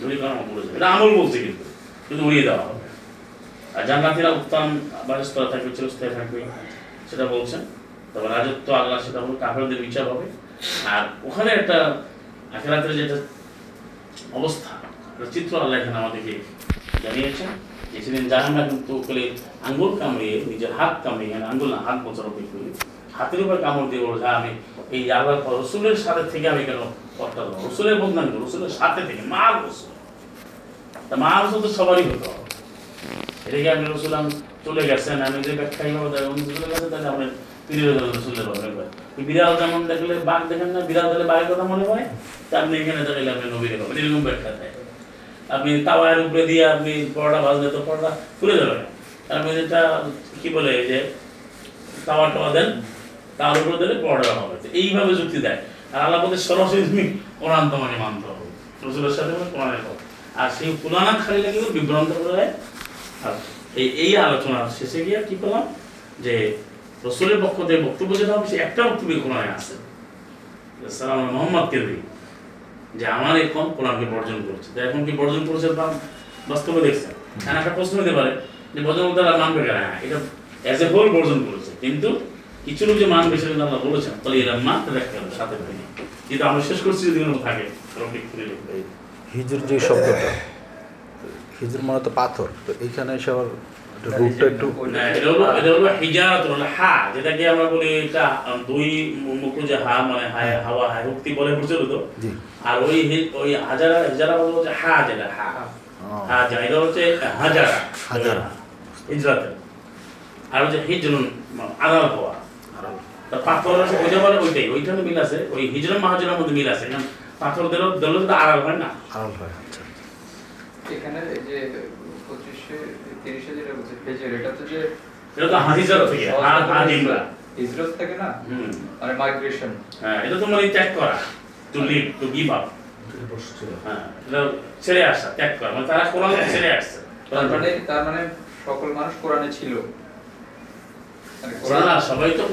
দূরীকরণ করে যাবে। এটা আমল বলছে কিন্তু কিন্তু উড়িয়ে দেওয়া হবে। আর জান্নাতিরা উত্তম বাসস্থলে থাকবে, চিরস্থায়ী থাকবে, সেটা বলছেন। তবে রাজত্ব আল্লাহ, সেটা হলো কাফেরদের বিচার হবে। আর ওখানে একটা আখেরাতের যেটা অবস্থা চিত্র আল্লাহ এখানে আমাদেরকে জানিয়েছেন। যে সেদিন জাহান্না কিন্তু করে আঙ্গুল কামড়িয়ে, নিজের হাত কামড়িয়ে মানে আঙ্গুল না, হাত বছর করে, হাতের উপর কামড় দিয়ে বলছে আমি এই আল্লাহ রসুলের সাথে থেকে আমি কেন পথটা দেবো রসুলের বদনাম রসুলের সাথে থেকে মা রসুল। তা মা রসুল তো সবারই হতো এটাকে আমি রসুল চলে গেছেন, আমি যে ব্যাখ্যা এইভাবে চলে গেছে তাহলে আমরা ফিরে রসুলের এই বিড়াল যেমন দেখলে বাঘ দেখেন না, বিড়াল দেখলে বাঘের কথা মনে হয় আপনি এখানে দেখলে আপনি নবীর কথা এরকম ব্যাখ্যা দেয়। আপনি তাওয়ার উপরে দিয়ে আপনি পরোটা ভাজলে তো পরোটা ফুলে যাবে। না আপনি যেটা কি বলে যে তাওয়া টাওয়া দেন, তার উপরে দিলে পরোটা হবে। এইভাবে যুক্তি দেয়। আর আল্লাহ বলতে সরাসরি তুমি কোরআন তোমাকে মানতে হবে। রসুলের সাথে মানে কোরআনের কথা। আর সেই পুরানা খালি লাগে বিভ্রান্ত করে আর এই এই আলোচনার শেষে গিয়ে কি করলাম? যে রসুলের পক্ষ থেকে বক্তব্য যেটা হবে, সে একটা বক্তব্য কোরআনে আছে। সালাম মোহাম্মদ কেবি যে আমার এখন কোরআনকে বর্জন করেছে। তো এখন কি বর্জন করেছে বা বাস্তবে দেখছেন এখন একটা প্রশ্ন হতে পারে যে বর্জন তারা মানবে কেন হ্যাঁ এটা অ্যাজ এ হোল বর্জন করেছে। কিন্তু কিছু লোক যে মানবে সেটা আল্লাহ বলেছেন, তাহলে এরা মানতে দেখতে হবে, সাথে ভেঙে কিন্তু আমরা শেষ করছি যদি কোনো থাকে হিজুর যে শব্দটা, হিজুর মানে তো পাথর, তো এইখানে একটু রূপটা একটু না, এটা হলো এটা হলো হিজারাত হলো হা যেটাকে আমরা বলি এটা দুই মুখ যে হা মানে হায় হাওয়া হায় উক্তি বলে প্রচলিত আর ওই ওই হাজারা হাজারা হলো যে হা যেটা হা। ও, হাজা এটা হচ্ছে হাজারা। হাজারা। হিজরাতে। আর হচ্ছে হিজরুন আদাল হওয়া। তা পাথর ওইটা বলে ওইটাই ওইখানে মিল আছে ওই হিজরুন মাহাজরের মধ্যে মিল আছে। পাথর দিল দিল আড়াল হয় না। আড়াল হয় আচ্ছা। এখানে যে পঁচিশে তিরিশে যেটা বলছে ফেজের এটা তো যে এটা তো থেকে হাজিমরা হিজরত থেকে না? মানে মাইগ্রেশন হ্যাঁ এটা তো মানে ত্যাগ করা to live to give up হ্যাঁ এটা ছেড়ে আসা ত্যাগ করা মানে তারা কোরআন ছেড়ে আসছে। তার মানে তার মানে সকল মানুষ কোরআনে ছিল। মানে সবাই তো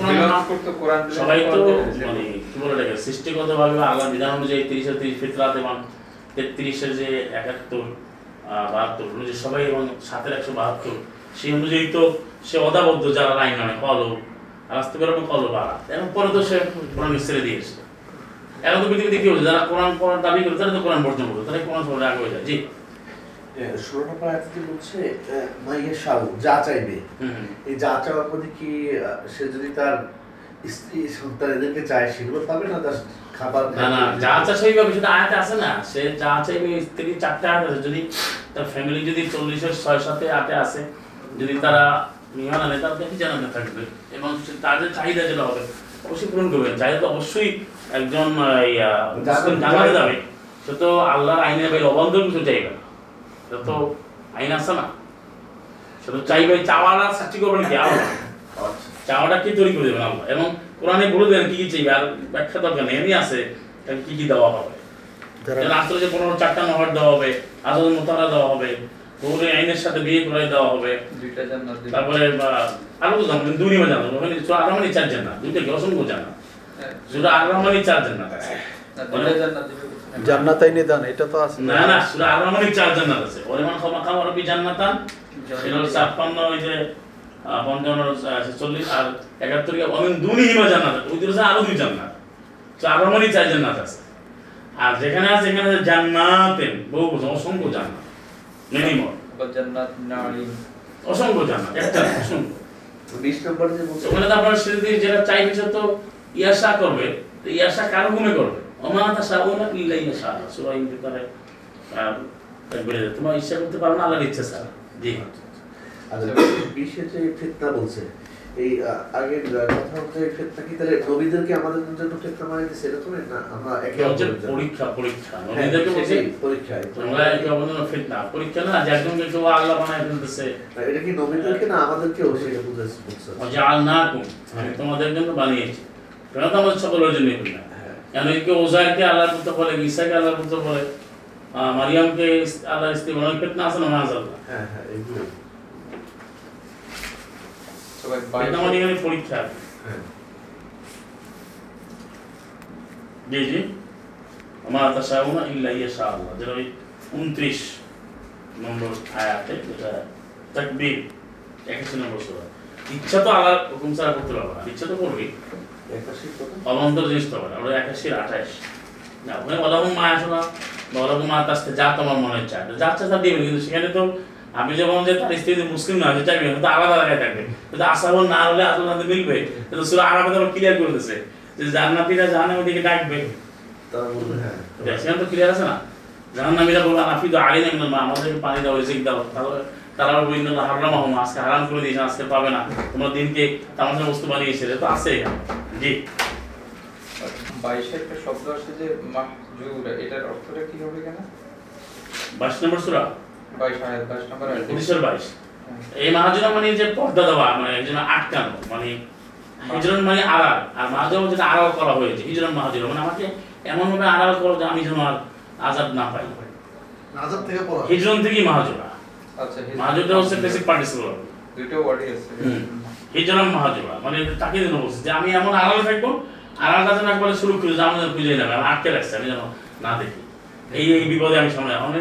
কোরআন সবাই তো মানে কি বলে এটাকে সৃষ্টিগত ভাবে আল্লাহ বিধান অনুযায়ী তিরিশে তিরিশ ফিতরাত তেত্রিশের যে একাত্তর বাহাত্তর অনুযায়ী সবাই এবং সাতের একশো বাহাত্তর। সেই অনুযায়ী তো সে অদাবদ্ধ যারা লাইন নামে কলো আর আসতে পারবে কলো বাড়া। এখন পরে তো সে কোরআন ছেড়ে দিয়েছে এখন তো পৃথিবীতে কি হচ্ছে যারা কোরআন পড়ার দাবি করে তারা তো কোরআন বর্জন করবে তারা কোরআন পড়ে আগে হয়ে যায়। জি। ষোলো নম্বর আয়াতটি বলছে মাইয়ে সাউ যা চাইবে। এই যা চাওয়ার প্রতি কি সে যদি তার স্ত্রী সন্তান এদেরকে চায় সেগুলো পাবে না তার খাবার না না যা চাষ সেটা আয়াতে আছে না সে যা চাইবে স্ত্রী চারটে আয়াত আছে। যদি তার ফ্যামিলি যদি চল্লিশের ছয় সাথে আটে আছে যদি তারা ইমান আনে তাহলে দেখি জানাতে থাকবে? এবং তাদের চাহিদা যেটা হবে অবশ্যই পূরণ করবে। চাহিদা তো অবশ্যই একজন আহ, মুসলিম জানাতে যাবে। সে তো আল্লাহর আইনের বাইরে অবান্তর কিছু চাইবে না। সে তো আইন আছে না। সে তো চাইবে চাওয়ার আল্লাহ? আচ্ছা। চাওয়াটা কি তৈরি করে দেবেন আল্লাহ? এবং কোরআনে বলে দেন কি কি চাইবে? আর ব্যাখ্যা দরকার নেই। এমনি আছে। কি কি দেওয়া হবে? যেন আসলে যে পনেরো চারটা নহর দেওয়া হবে আজল মোতারা দেওয়া হবে বহুরে আইনের সাথে বিয়ে করে দেওয়া হবে। দুইটা জান্নাত দিবে। তারপরে আরও তো জানবেন দুই নিমে জানবেন ওখানে সুরা আরমানি চার জান্নাত। দুইটা কি অসংখ্য জান্নাত? হ্যাঁ, সুরা আরমানি চার জান্নাত আছে। না, জান্নাত দিবে বলছে না। জান্নাতাই নিদান এটা তো আছে। না না সুরা আরমানি চার জান্নাত আছে। ওরেমান ক্ষমা খাওয়া রবি জান্নাতান। সেটা হচ্ছে ছাপ্পান্ন ওই যে পঞ্চান্ন আর একাত্তর অমিন দুনি হিমা জান্নাত ওই দিকে আরও দুই জান্নাত। তো আরমানি চার জান্নাত আছে। আর যেখানে আছে আছে জান্নাতেন বহু অসংখ্য জান্নাত। মিনিমম আবার জান্নাত নাঈম অসংখ্য জান্নাত একটা অসংখ্য। বিশ নম্বর যে ওখানে তারপর সে যদি যেটা চাইবে সে তো ইয়াশা করবে। তো ইয়াশা কার হুকুমে করবে? অমানাতা সাবুনা ইল্লা ইয়াশা সূরা ইনফিতারে বলে তোমার ইচ্ছা করতে পারো না? আল্লাহর ইচ্ছা ছাড়া। জি। আর বিশে যে ফেতনা বলছে এই আগের কথা হচ্ছে ফেতনা কি? তাহলে নবীদেরকে আমাদের জন্য ফেতনা মানে দিচ্ছে এরকম না আমরা একে অপরের পরীক্ষা পরীক্ষা। নবীদেরকে বলছে সেটাই, পরীক্ষায়। একে অপরের ফিতনা। পরীক্ষা না যে একজনকে কেউ আল্লাহ বানায় ফেলতেছে। এটা কি নবীদেরকে না আমাদেরকেও সেটা বুঝাচ্ছে বলছে জাআলনাকুম আমি তোমাদের জন্য বানিয়েছি। কেন তো আমাদের সকলের জন্য হ্যাঁ। কেন কেউ ওজাইরকে আল্লাহর পুত্র বলে ঈসাকে আল্লাহর পুত্র বলে মারিয়ামকে আল্লাহর স্ত্রী অনেক আছে না মাযাল্লাহ হ্যাঁ হ্যাঁ এটা মানে এখানে পরীক্ষা জি জি আমার তাশাউনা ইল্লা ইয়াশা আল্লাহ যেটা ওই উনত্রিশ নম্বর আয়াতে যেটা তাকবীর একাশি নম্বর সূরা ইচ্ছা তো আল্লাহর হুকুম ছাড়া করতে পারবে না ইচ্ছা তো করবি অবান্তর জিনিস তো আমরা একাশির আঠাশ না ওখানে বলাহুম মা আসো না বলাহুম মা যা তোমার মনে চায় যা চায় তা দিবেন কিন্তু সেখানে তো আপনি যেমন যে তার স্ত্রী মুসলিম না হয়ে চাইবে কিন্তু আলাদা জায়গায় থাকবে। কিন্তু আসাবন না হলে আসল নাতে মিলবে কিন্তু সুরা আরামে তো ক্লিয়ার করে দিছে যে জান্নাতীরা জাহান্নামের দিকে ডাকবে। তারা হ্যাঁ। সেখানে তো ক্লিয়ার আছে না? জাহান্নামীরা বলবে আলী না আমাদেরকে পানি দাও রিজিক দাও। তাহলে তারা বলবে হারাম হম আজকে হারাম করে দিয়েছে আজকে পাবে না। তোমরা দিনকে তামাশা বস্তু বানিয়েছে। তো আছে জি। বাইশে একটা শব্দ আসছে যে মাহজুর এটার অর্থটা কি হবে কেন বাইশ নম্বর সুরা? বাইশ এই মাহাজুরা মানে যে পর্দা দেওয়া মানে একজন আটকানো মানে হিজরন মানে আড়াল আর মাহাজুরা যেটা আড়াল করা হয়েছে হিজরন মাহাজুরা মানে আমাকে এমন ভাবে আড়াল করো যে আমি যেন আর আজাদ না পাই। থেকে পড়া হিজরন থেকেই মাহাজুরা। আচ্ছা হচ্ছে বেসিক পার্টিসিপল দুইটা ওয়ার্ডই আছে। হিজরন মানে তাকে যেন বলছে যে আমি এমন আড়ালে থাকব আড়ালটা যেন একবারে শুরু করে যে আমি যেন খুঁজে নেবে আমি আটকে রাখছি আমি যেন না দেখি। এই এই বিপদে আমি সামনে মানে